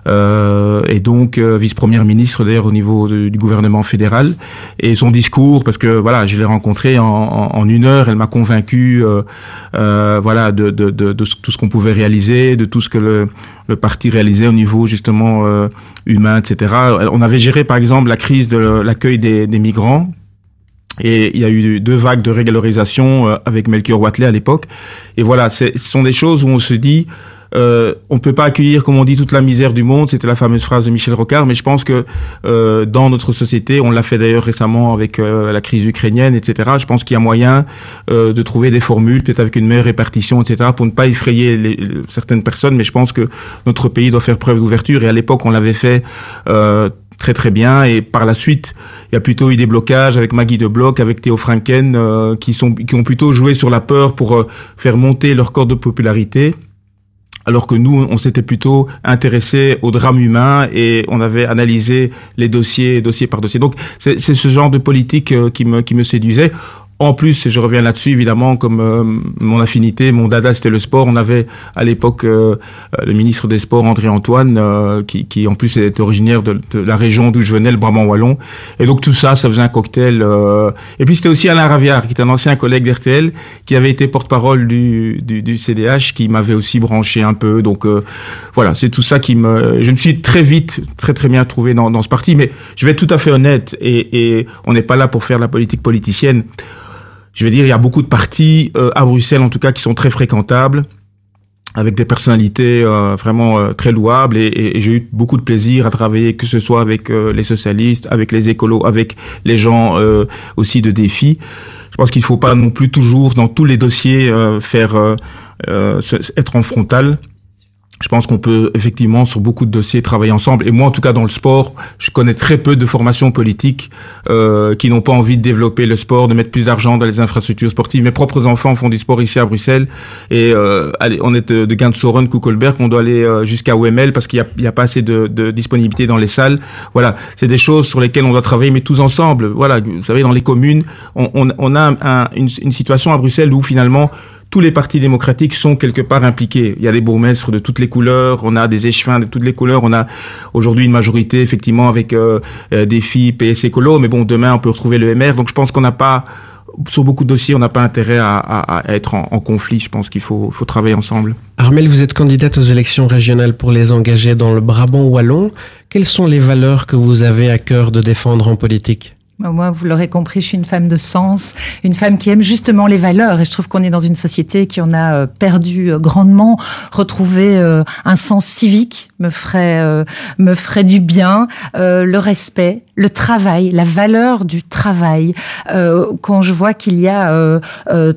Euh, et donc euh, vice-première ministre d'ailleurs au niveau du gouvernement fédéral. Et son discours, parce que voilà, je l'ai rencontré en, en, en une heure, elle m'a convaincu, euh, voilà, de, de, de, de tout ce qu'on pouvait réaliser, de tout ce que le, le parti réalisait au niveau justement euh, humain, etc. On avait géré par exemple la crise de l'accueil des, des migrants. Et il y a eu deux vagues de régularisation avec Melchior Watley à l'époque. Et voilà, ce sont des choses où on se dit, euh, on peut pas accueillir, comme on dit, toute la misère du monde. C'était la fameuse phrase de Michel Rocard. Mais je pense que euh, dans notre société, on l'a fait d'ailleurs récemment avec euh, la crise ukrainienne, etc. Je pense qu'il y a moyen euh, de trouver des formules, peut-être avec une meilleure répartition, etc., pour ne pas effrayer les- certaines personnes. Mais je pense que notre pays doit faire preuve d'ouverture. Et à l'époque, on l'avait fait. Euh, très très bien et par la suite il y a plutôt eu des blocages avec Maggie de Bloch avec Théo Franken euh, qui sont qui ont plutôt joué sur la peur pour euh, faire monter leur corps de popularité alors que nous, on s'était plutôt intéressé au drame humain et on avait analysé les dossiers, dossier par dossier. Donc, c'est ce genre de politique euh, qui me, qui me séduisait. En plus, et je reviens là-dessus, évidemment, comme euh, mon affinité, mon dada, c'était le sport. On avait à l'époque euh, le ministre des Sports, André Antoine, euh, qui, qui, en plus est originaire de, de la région d'où je venais, le Brabant wallon. Et donc tout ça, ça faisait un cocktail. Et puis c'était aussi Alain Raviard, qui est un ancien collègue d'RTL, qui avait été porte-parole du, du, du, CDH, qui m'avait aussi branché un peu. Donc voilà, c'est tout ça qui me. Je me suis très vite, très très bien trouvé dans, dans ce parti. Mais je vais être tout à fait honnête, et, et on n'est pas là pour faire la politique politicienne je vais dire, il y a beaucoup de partis euh, à Bruxelles, en tout cas, qui sont très fréquentables avec des personnalités euh, vraiment euh, très louables et, et, et j'ai eu beaucoup de plaisir à travailler que ce soit avec les socialistes, avec les écolos, avec les gens aussi de défi. Je pense qu'il faut pas non plus toujours dans tous les dossiers faire être en frontal je pense qu'on peut effectivement sur beaucoup de dossiers travailler ensemble. Et moi, en tout cas, dans le sport, je connais très peu de formations politiques euh, qui n'ont pas envie de développer le sport, de mettre plus d'argent dans les infrastructures sportives. Mes propres enfants font du sport ici à Bruxelles. Et euh, on est de, de Gantsoren, Kuckelberg, on doit aller euh, jusqu'à OML parce qu'il n'y a, pas assez de, de, disponibilité dans les salles. Voilà, c'est des choses sur lesquelles on doit travailler, mais tous ensemble. Voilà, vous savez, dans les communes, on, a un, une, une situation à Bruxelles où finalement tous les partis démocratiques sont quelque part impliqués. Il y a des bourgmestres de toutes les couleurs, on a des échevins de toutes les couleurs, on a aujourd'hui une majorité effectivement avec euh, euh des filles PS écolo, mais bon, demain on peut retrouver le MR. Donc je pense qu'on n'a pas sur beaucoup de dossiers, on n'a pas intérêt à, à, à être en, conflit. Je pense qu'il faut, faut, travailler ensemble. Armel, vous êtes candidate aux élections régionales pour les engager dans le Brabant wallon. Quelles sont les valeurs que vous avez à cœur de défendre en politique? Moi, vous l'aurez compris, je suis une femme de sens, une femme qui aime justement les valeurs. Et je trouve qu'on est dans une société qui en a euh, perdu euh, grandement. Retrouver euh, un sens civique me ferait, me ferait du bien. Le respect, le travail, la valeur du travail. Quand je vois qu'il y a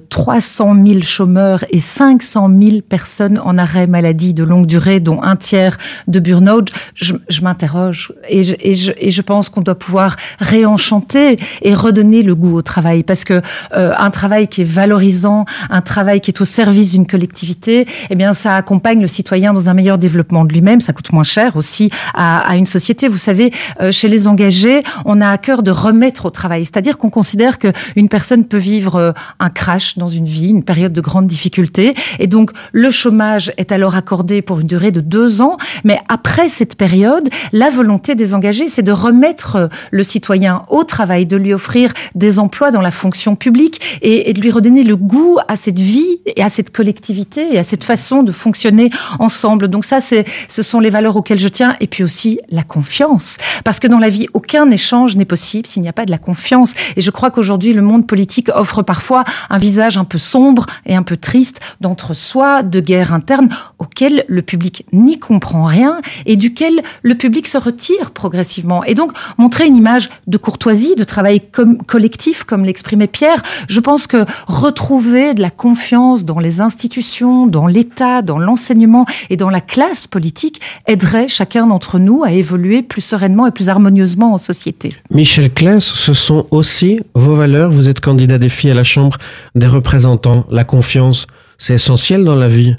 300 000 chômeurs et 500 000 personnes en arrêt maladie de longue durée, dont un tiers de burn-out, je, je m'interroge. Et je, et, je, et je pense qu'on doit pouvoir réenchanter et redonner le goût au travail parce que euh, un travail qui est valorisant, un travail qui est au service d'une collectivité, eh bien ça accompagne le citoyen dans un meilleur développement de lui-même, ça coûte moins cher aussi à, à une société. Vous savez, euh, chez les engagés, on a à cœur de remettre au travail, c'est-à-dire qu'on considère que une personne peut vivre euh, un crash dans une vie, une période de grande difficulté, et donc le chômage est alors accordé pour une durée de deux ans, mais après cette période, la volonté des engagés, c'est de remettre euh, le citoyen au travail travail, de lui offrir des emplois dans la fonction publique et, et, de lui redonner le goût à cette vie et à cette collectivité et à cette façon de fonctionner ensemble. Donc ça, c'est, ce sont les valeurs auxquelles je tiens et puis aussi la confiance. Parce que dans la vie, aucun échange n'est possible s'il n'y a pas de la confiance. Et je crois qu'aujourd'hui, le monde politique offre parfois un visage un peu sombre et un peu triste d'entre-soi, de guerre interne, auquel le public n'y comprend rien et duquel le public se retire progressivement. Et donc, montrer une image de courtoisie de travail collectif, comme l'exprimait Pierre. Je pense que retrouver de la confiance dans les institutions, dans l'État, dans l'enseignement et dans la classe politique aiderait chacun d'entre nous à évoluer plus sereinement et plus harmonieusement en société. Michel Klins, ce sont aussi vos valeurs. Vous êtes candidat des filles à la Chambre des représentants. La confiance, c'est essentiel dans la vie.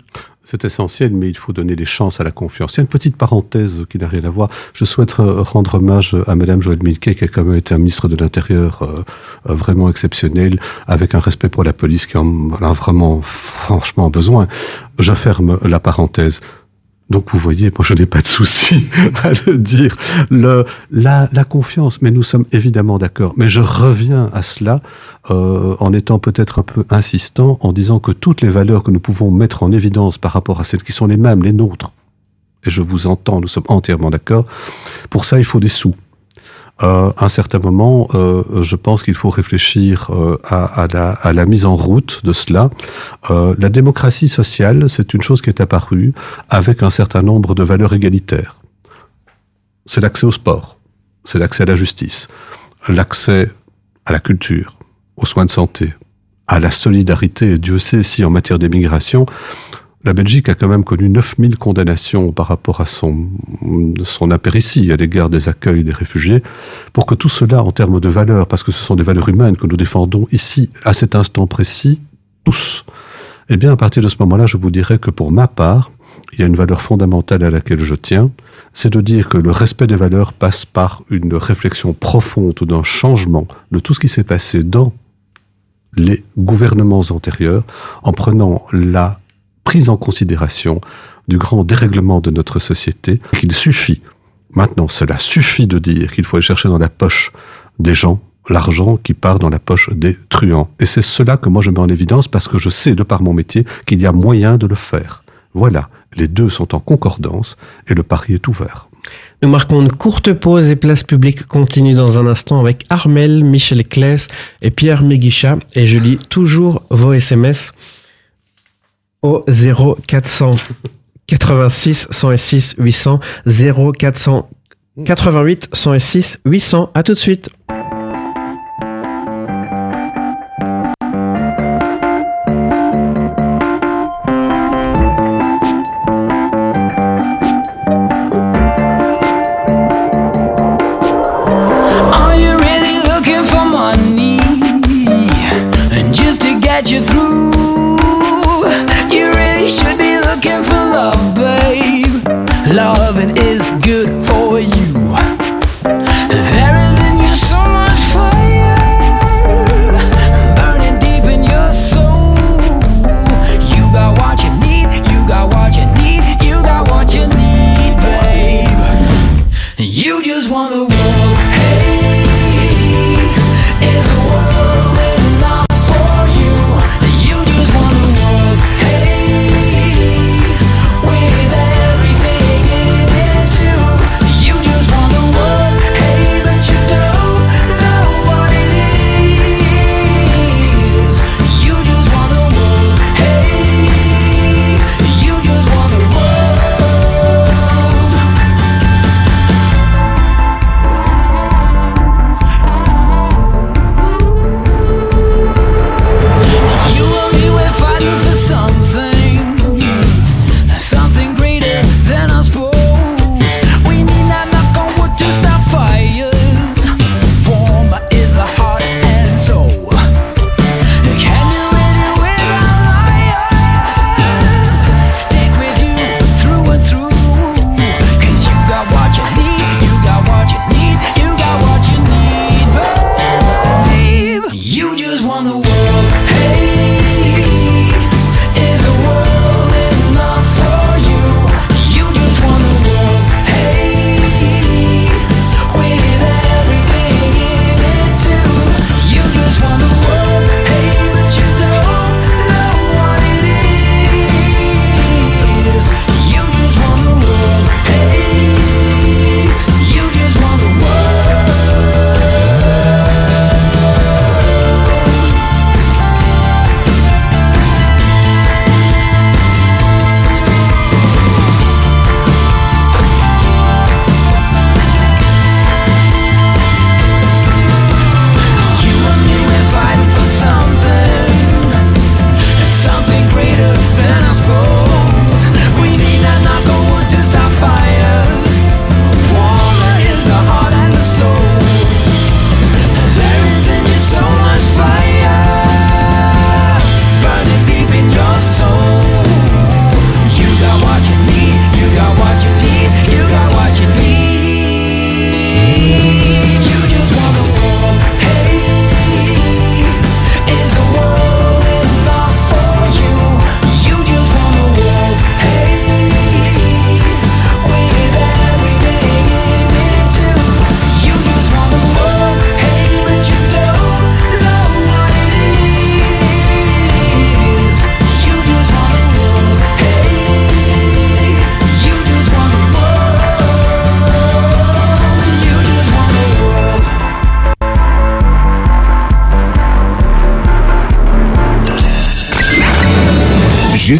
C'est essentiel, mais il faut donner des chances à la confiance. Il y a une petite parenthèse qui n'a rien à voir. Je souhaite rendre hommage à Madame Joëlle Milquet, qui a quand même été un ministre de l'Intérieur euh, vraiment exceptionnel, avec un respect pour la police qui en a vraiment franchement besoin. Je ferme la parenthèse. Donc vous voyez, moi je n'ai pas de souci à le dire. La, confiance, mais nous sommes évidemment d'accord. Mais je reviens à cela euh, en étant peut-être un peu insistant, en disant que toutes les valeurs que nous pouvons mettre en évidence par rapport à celles qui sont les mêmes, les nôtres, et je vous entends, nous sommes entièrement d'accord, pour ça il faut des sous à un certain moment, euh, je pense qu'il faut réfléchir euh, à, à, la, mise en route de cela. Euh, la démocratie sociale, c'est une chose qui est apparue avec un certain nombre de valeurs égalitaires. C'est l'accès au sport, c'est l'accès à la justice, l'accès à la culture, aux soins de santé, à la solidarité. Et Dieu sait si en matière d'immigration, la Belgique a quand même connu 9000 condamnations par rapport à son, son apéritie à l'égard des accueils des réfugiés, pour que tout cela, en termes de valeurs, parce que ce sont des valeurs humaines que nous défendons ici, à cet instant précis, tous, eh bien, à partir de ce moment-là, je vous dirais que pour ma part, il y a une valeur fondamentale à laquelle je tiens, c'est de dire que le respect des valeurs passe par une réflexion profonde ou d'un changement de tout ce qui s'est passé dans les gouvernements antérieurs, en prenant la prise en considération du grand dérèglement de notre société, qu'il suffit, maintenant cela suffit de dire qu'il faut aller chercher dans la poche des gens l'argent qui part dans la poche des truands. Et c'est cela que moi je mets en évidence parce que je sais de par mon métier qu'il y a moyen de le faire. Voilà, les deux sont en concordance et le pari est ouvert. Nous marquons une courte pause et place publique continue dans un instant avec Armel, Michel Claes et Pierre Méguicha. Et je lis toujours vos SMS au 0486 106 800 0488 106 800. À tout de suite.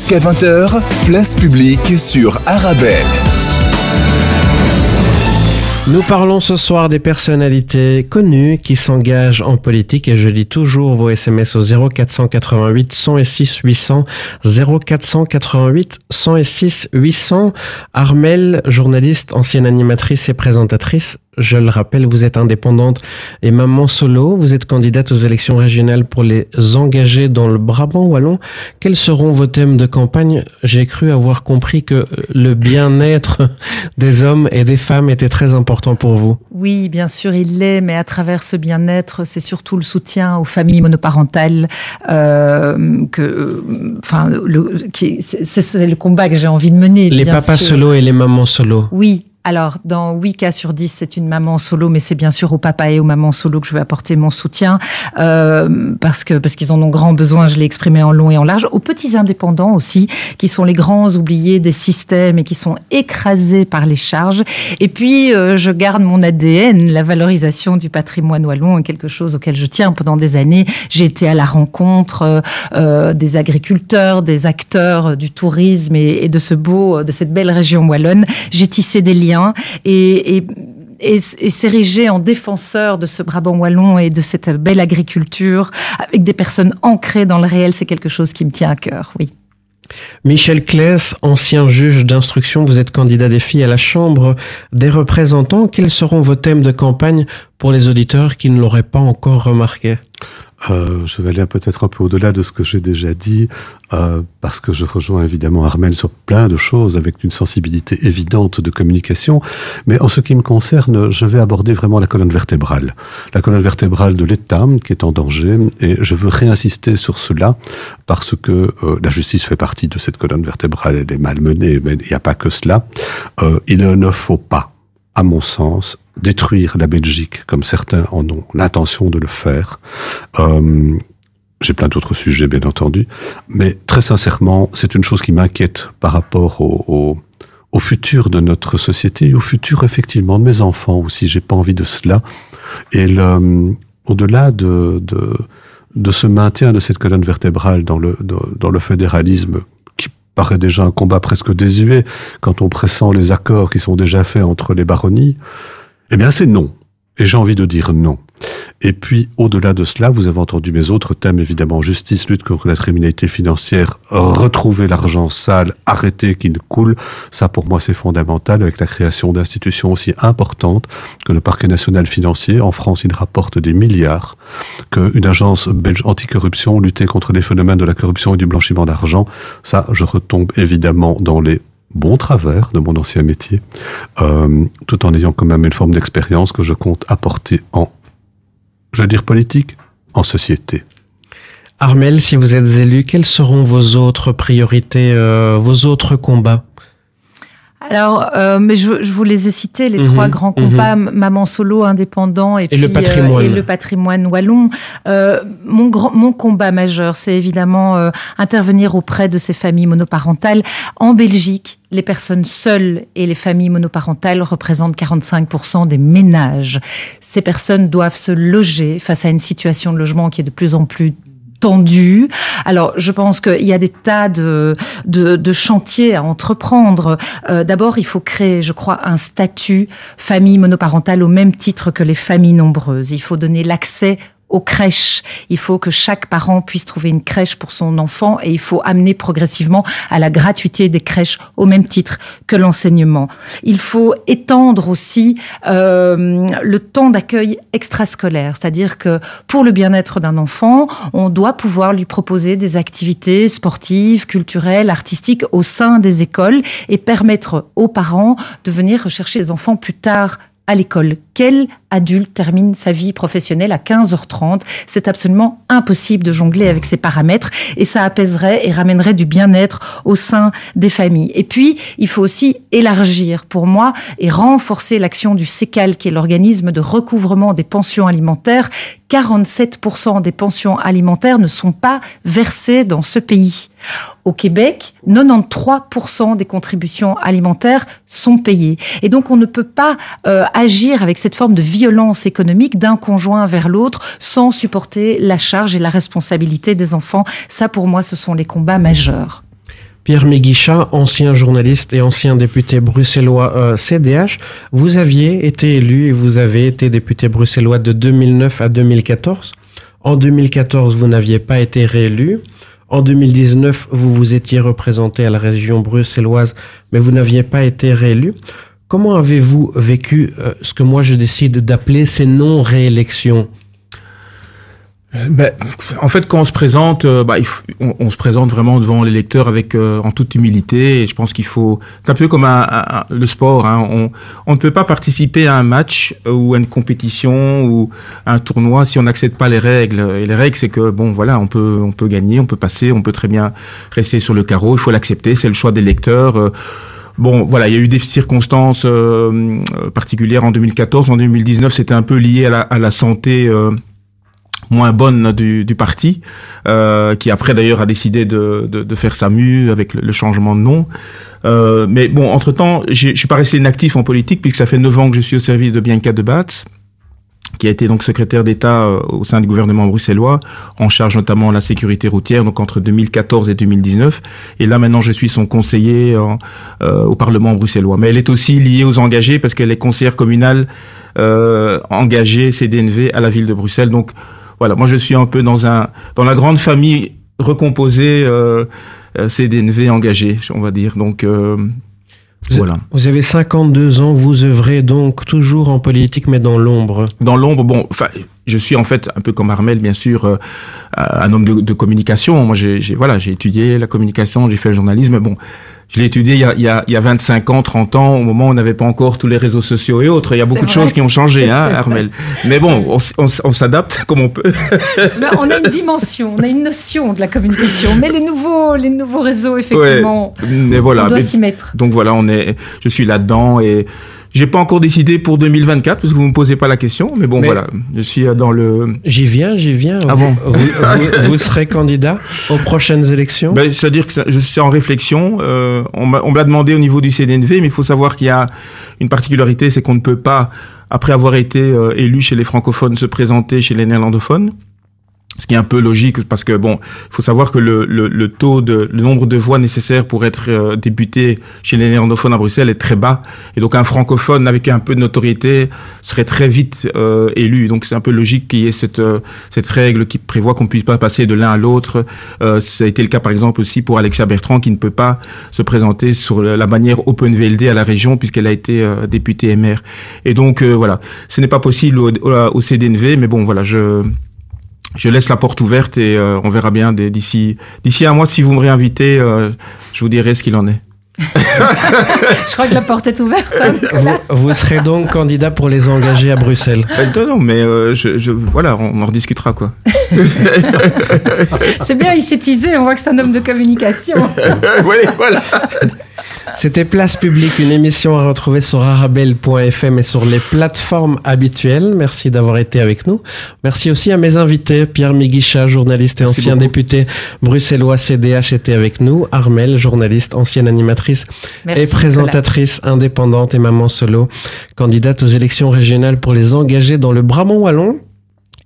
Jusqu'à 20h, place publique sur Arabelle. Nous parlons ce soir des personnalités connues qui s'engagent en politique et je lis toujours vos SMS au 0488 106 800 0488 106 800. Armel, journaliste, ancienne animatrice et présentatrice, je le rappelle, vous êtes indépendante et maman solo. Vous êtes candidate aux élections régionales pour les engagés dans le Brabant wallon. Quels seront vos thèmes de campagne? J'ai cru avoir compris que le bien-être des hommes et des femmes était très important pour vous. Oui, bien sûr, il l'est, mais à travers ce bien-être, c'est surtout le soutien aux familles monoparentales euh, que, euh, enfin, le, c'est c'est le combat que j'ai envie de mener. Les papas solo et les mamans solo. Oui. Alors, dans 8 cas sur 10, c'est une maman solo, mais c'est bien sûr aux papas et aux mamans solo que je vais apporter mon soutien, euh, parce que parce qu'ils en ont grand besoin, je l'ai exprimé en long et en large. Aux petits indépendants aussi, qui sont les grands oubliés des systèmes et qui sont écrasés par les charges. Et puis, euh, je garde mon ADN, la valorisation du patrimoine wallon, est quelque chose auquel je tiens pendant des années. J'ai été à la rencontre euh, des agriculteurs, des acteurs du tourisme et, et de ce beau, de cette belle région wallonne. J'ai tissé des liens et, et s'ériger en défenseur de ce Brabant wallon et de cette belle agriculture avec des personnes ancrées dans le réel, c'est quelque chose qui me tient à cœur, oui. Michel Claes, ancien juge d'instruction, vous êtes candidat des filles à la Chambre des représentants. Quels seront vos thèmes de campagne pour les auditeurs qui ne l'auraient pas encore remarqué? Euh, je vais aller peut-être un peu au-delà de ce que j'ai déjà dit, euh, parce que je rejoins évidemment Armel sur plein de choses avec une sensibilité évidente de communication. Mais en ce qui me concerne, je vais aborder vraiment la colonne vertébrale. La colonne vertébrale de l'État qui est en danger, et je veux réinsister sur cela, parce que euh, la justice fait partie de cette colonne vertébrale, elle est malmenée, mais il n'y a pas que cela. Il ne faut pas à mon sens, détruire la Belgique, comme certains en ont l'intention de le faire. Euh, J'ai plein d'autres sujets, bien entendu, mais très sincèrement, c'est une chose qui m'inquiète par rapport au, au, au futur de notre société et au futur, effectivement, de mes enfants aussi. J'ai pas envie de cela. Et au-delà de, de, de ce maintien de cette colonne vertébrale dans le, dans le fédéralisme paraît déjà un combat presque désuet quand on pressent les accords qui sont déjà faits entre les baronnies, eh bien c'est non. Et j'ai envie de dire non. Et puis, au-delà de cela, vous avez entendu mes autres thèmes, évidemment, justice, lutte contre la criminalité financière, retrouver l'argent sale, arrêter qu'il coule. Ça, pour moi, c'est fondamental avec la création d'institutions aussi importantes que le parquet national financier. En France, il rapporte des milliards. Qu'une agence belge anticorruption, lutter contre les phénomènes de la corruption et du blanchiment d'argent. Ça, je retombe évidemment dans les bons travers de mon ancien métier, euh, tout en ayant quand même une forme d'expérience que je compte apporter en je veux dire politique, en société. Armel, si vous êtes élu, quelles seront vos autres priorités, euh, vos autres combats? Alors, euh, mais je, je vous les ai cités, les Mhm, trois grands mhm. combats, maman solo, indépendant et, puis, le patrimoine. et le patrimoine wallon. Euh, mon, grand, mon combat majeur, c'est évidemment euh, intervenir auprès de ces familles monoparentales. En Belgique, les personnes seules et les familles monoparentales représentent 45% des ménages. Ces personnes doivent se loger face à une situation de logement qui est de plus en plus tendu. Alors, je pense qu'il y a des tas de, de, de chantiers à entreprendre. Euh, D'abord, il faut créer, je crois, un statut famille monoparentale au même titre que les familles nombreuses. Il faut donner l'accès aux crèches. Il faut que chaque parent puisse trouver une crèche pour son enfant et il faut amener progressivement à la gratuité des crèches au même titre que l'enseignement. Il faut étendre aussi euh, le temps d'accueil extrascolaire, c'est-à-dire que pour le bien-être d'un enfant, on doit pouvoir lui proposer des activités sportives, culturelles, artistiques au sein des écoles et permettre aux parents de venir rechercher les enfants plus tard à l'école. Quel adulte termine sa vie professionnelle à 15h30 C'est absolument impossible de jongler avec ces paramètres et ça apaiserait et ramènerait du bien-être au sein des familles. Et puis, il faut aussi élargir pour moi et renforcer l'action du CECAL, qui est l'organisme de recouvrement des pensions alimentaires. 47% des pensions alimentaires ne sont pas versées dans ce pays. Au Québec, 93% des contributions alimentaires sont payées. Et donc, on ne peut pas euh, agir avec cette forme de violence économique d'un conjoint vers l'autre sans supporter la charge et la responsabilité des enfants. Ça, pour moi, ce sont les combats majeurs. Pierre Méguichat, ancien journaliste et ancien député bruxellois euh, CDH, vous aviez été élu et vous avez été député bruxellois de 2009 à 2014. En 2014, vous n'aviez pas été réélu. En 2019, vous vous étiez représenté à la région bruxelloise, mais vous n'aviez pas été réélu. Comment avez-vous vécu euh, ce que moi je décide d'appeler ces non-réélections? Ben, en fait, quand on se présente, euh, bah, faut- on, se présente vraiment devant les lecteurs avec euh, en toute humilité. Je pense qu'il faut. C'est un peu comme un- un- le sport. Hein, on, on ne peut pas participer à un match euh, ou à une compétition ou à un tournoi si on n'accepte pas les règles. Et les règles, c'est que bon, voilà, on peut, on peut gagner, on peut passer, on peut très bien rester sur le carreau. Il faut l'accepter. C'est le choix des lecteurs. Euh, Bon, voilà, il y a eu des circonstances euh, euh, particulières en 2014. En 2019, c'était un peu lié à la, santé euh, moins bonne du, parti, qui après d'ailleurs a décidé de, faire sa mue avec le, changement de nom. Mais bon, entre-temps, je suis pas resté inactif en politique puisque ça fait neuf ans que je suis au service de Bianca de Batz qui a été donc secrétaire d'État euh, au sein du gouvernement bruxellois, en charge notamment de la sécurité routière, donc entre 2014 et 2019. Et là maintenant, je suis son conseiller en- euh, au Parlement bruxellois. Mais elle est aussi liée aux engagés parce qu'elle est conseillère communale euh, engagée CDNV à la ville de Bruxelles. Donc voilà, moi je suis un peu dans un dans la grande famille recomposée euh, euh, CDNV engagée, on va dire. Donc euh, voilà. Vous avez 52 ans, vous œuvrez donc toujours en politique, mais dans l'ombre. Dans l'ombre, bon, je suis en fait un peu comme Armel, bien sûr, euh, un homme de, de communication. Moi, j'ai, j'ai- voilà, j'ai étudié la communication, j'ai fait le journalisme. Bon, je l'ai étudié il y, a, il, y a, il y a 25 ans, 30 ans, au moment où on n'avait pas encore tous les réseaux sociaux et autres. Il y a beaucoup de choses qui ont changé, hein. Armel. Mais bon, on, s'adapte comme on peut. Mais on a une dimension, on a une notion de la communication. Mais les nouveaux, les nouveaux réseaux, effectivement, Ouais, mais voilà. on doit s'y mettre. Donc voilà, on est, je suis là-dedans et j'ai pas encore décidé pour 2024 parce que vous me posez pas la question. Mais bon, Mais- voilà, je suis euh, dans le. J'y viens, j'y viens. Ah vous, bon vous, vous- vous serez candidat aux prochaines élections? Ben, C'est-à-dire que ça- je suis en réflexion. Euh, on m'a on me l'a demandé au niveau du CDNV, mais il faut savoir qu'il y a une particularité, c'est qu'on ne peut pas, après avoir été euh, élu chez les francophones, se présenter chez les néerlandophones. Ce qui est un peu logique parce que bon, faut savoir que le, le, le taux de le nombre de voix nécessaires pour être euh, député chez les néerlandophones à Bruxelles est très bas et donc un francophone avec un peu de notoriété serait très vite euh, élu. Donc c'est un peu logique qu'il y ait cette euh, cette règle qui prévoit qu'on puisse pas passer de l'un à l'autre. Euh, ça a été le cas par exemple aussi pour Alexia Bertrand qui ne peut pas se présenter sur la bannière Open VLD à la région puisqu'elle a été euh, députée MR. Et donc euh, voilà, ce n'est pas possible au, au, au CDNV, mais bon voilà, je je laisse la porte ouverte et euh, on verra bien d'ici d'ici un mois si vous me réinvitez, euh, je vous dirai ce qu'il en est. Je crois que la porte est ouverte. hein, vous, vous serez donc candidat pour les engagés à Bruxelles. Non, non, mais euh, je, je voilà, on en rediscutera quoi. C'est bien, il s'est teasé, on voit que c'est un homme de communication. oui, voilà. C'était Place Publique, une émission à retrouver sur arabelle.fm et sur les plateformes habituelles. Merci d'avoir été avec nous. Merci aussi à mes invités. Pierre Miguicha, journaliste et Merci ancien beaucoup. député bruxellois CDH était avec nous. Armel, journaliste, ancienne animatrice Merci, et présentatrice indépendante et maman solo, candidate aux élections régionales pour les engagés dans le Brabant Wallon.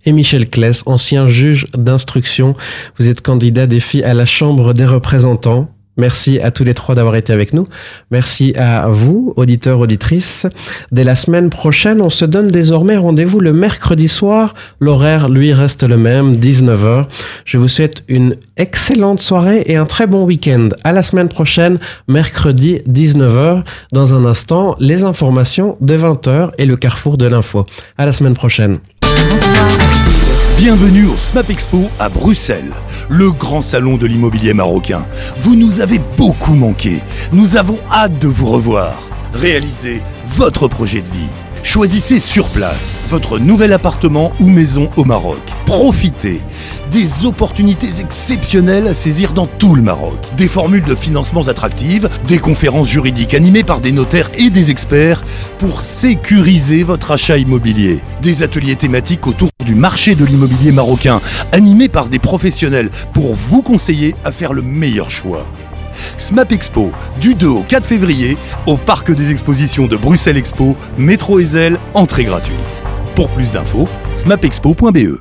Et Michel Kless, ancien juge d'instruction. Vous êtes candidat défi à la Chambre des représentants. Merci à tous les trois d'avoir été avec nous. Merci à vous, auditeurs, auditrices. Dès la semaine prochaine, on se donne désormais rendez-vous le mercredi soir. L'horaire, lui, reste le même, 19h. Je vous souhaite une excellente soirée et un très bon week-end. À la semaine prochaine, mercredi, 19h. Dans un instant, les informations de 20h et le carrefour de l'info. À la semaine prochaine. Bienvenue au SMAP Expo à Bruxelles, le grand salon de l'immobilier marocain. Vous nous avez beaucoup manqué. Nous avons hâte de vous revoir. Réalisez votre projet de vie. Choisissez sur place votre nouvel appartement ou maison au Maroc. Profitez des opportunités exceptionnelles à saisir dans tout le Maroc. Des formules de financements attractives, des conférences juridiques animées par des notaires et des experts pour sécuriser votre achat immobilier. Des ateliers thématiques autour du marché de l'immobilier marocain animés par des professionnels pour vous conseiller à faire le meilleur choix. SMAP Expo, du 2 au 4 février, au Parc des Expositions de Bruxelles Expo, métro Ezel, entrée gratuite. Pour plus d'infos, smapexpo.be.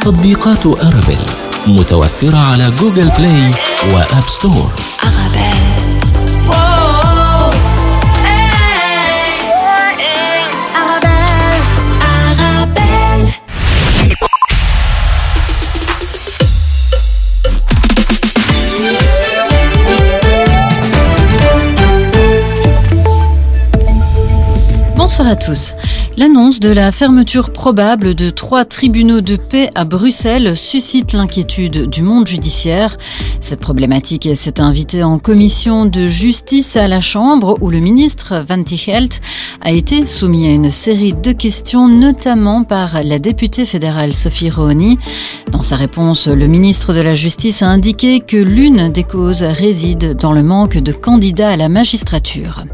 تطبيقات أرابيل متوفرة على جوجل بلاي وآب ستور Bonsoir à tous. L'annonce de la fermeture probable de trois tribunaux de paix à Bruxelles suscite l'inquiétude du monde judiciaire. Cette problématique s'est invitée en commission de justice à la Chambre où le ministre Van Tichelt a été soumis à une série de questions, notamment par la députée fédérale Sophie Rohoni. Dans sa réponse, le ministre de la Justice a indiqué que l'une des causes réside dans le manque de candidats à la magistrature.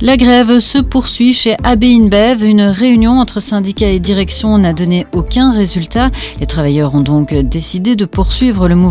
La grève se poursuit chez AB InBev. Une réunion entre syndicats et direction n'a donné aucun résultat. Les travailleurs ont donc décidé de poursuivre le mouvement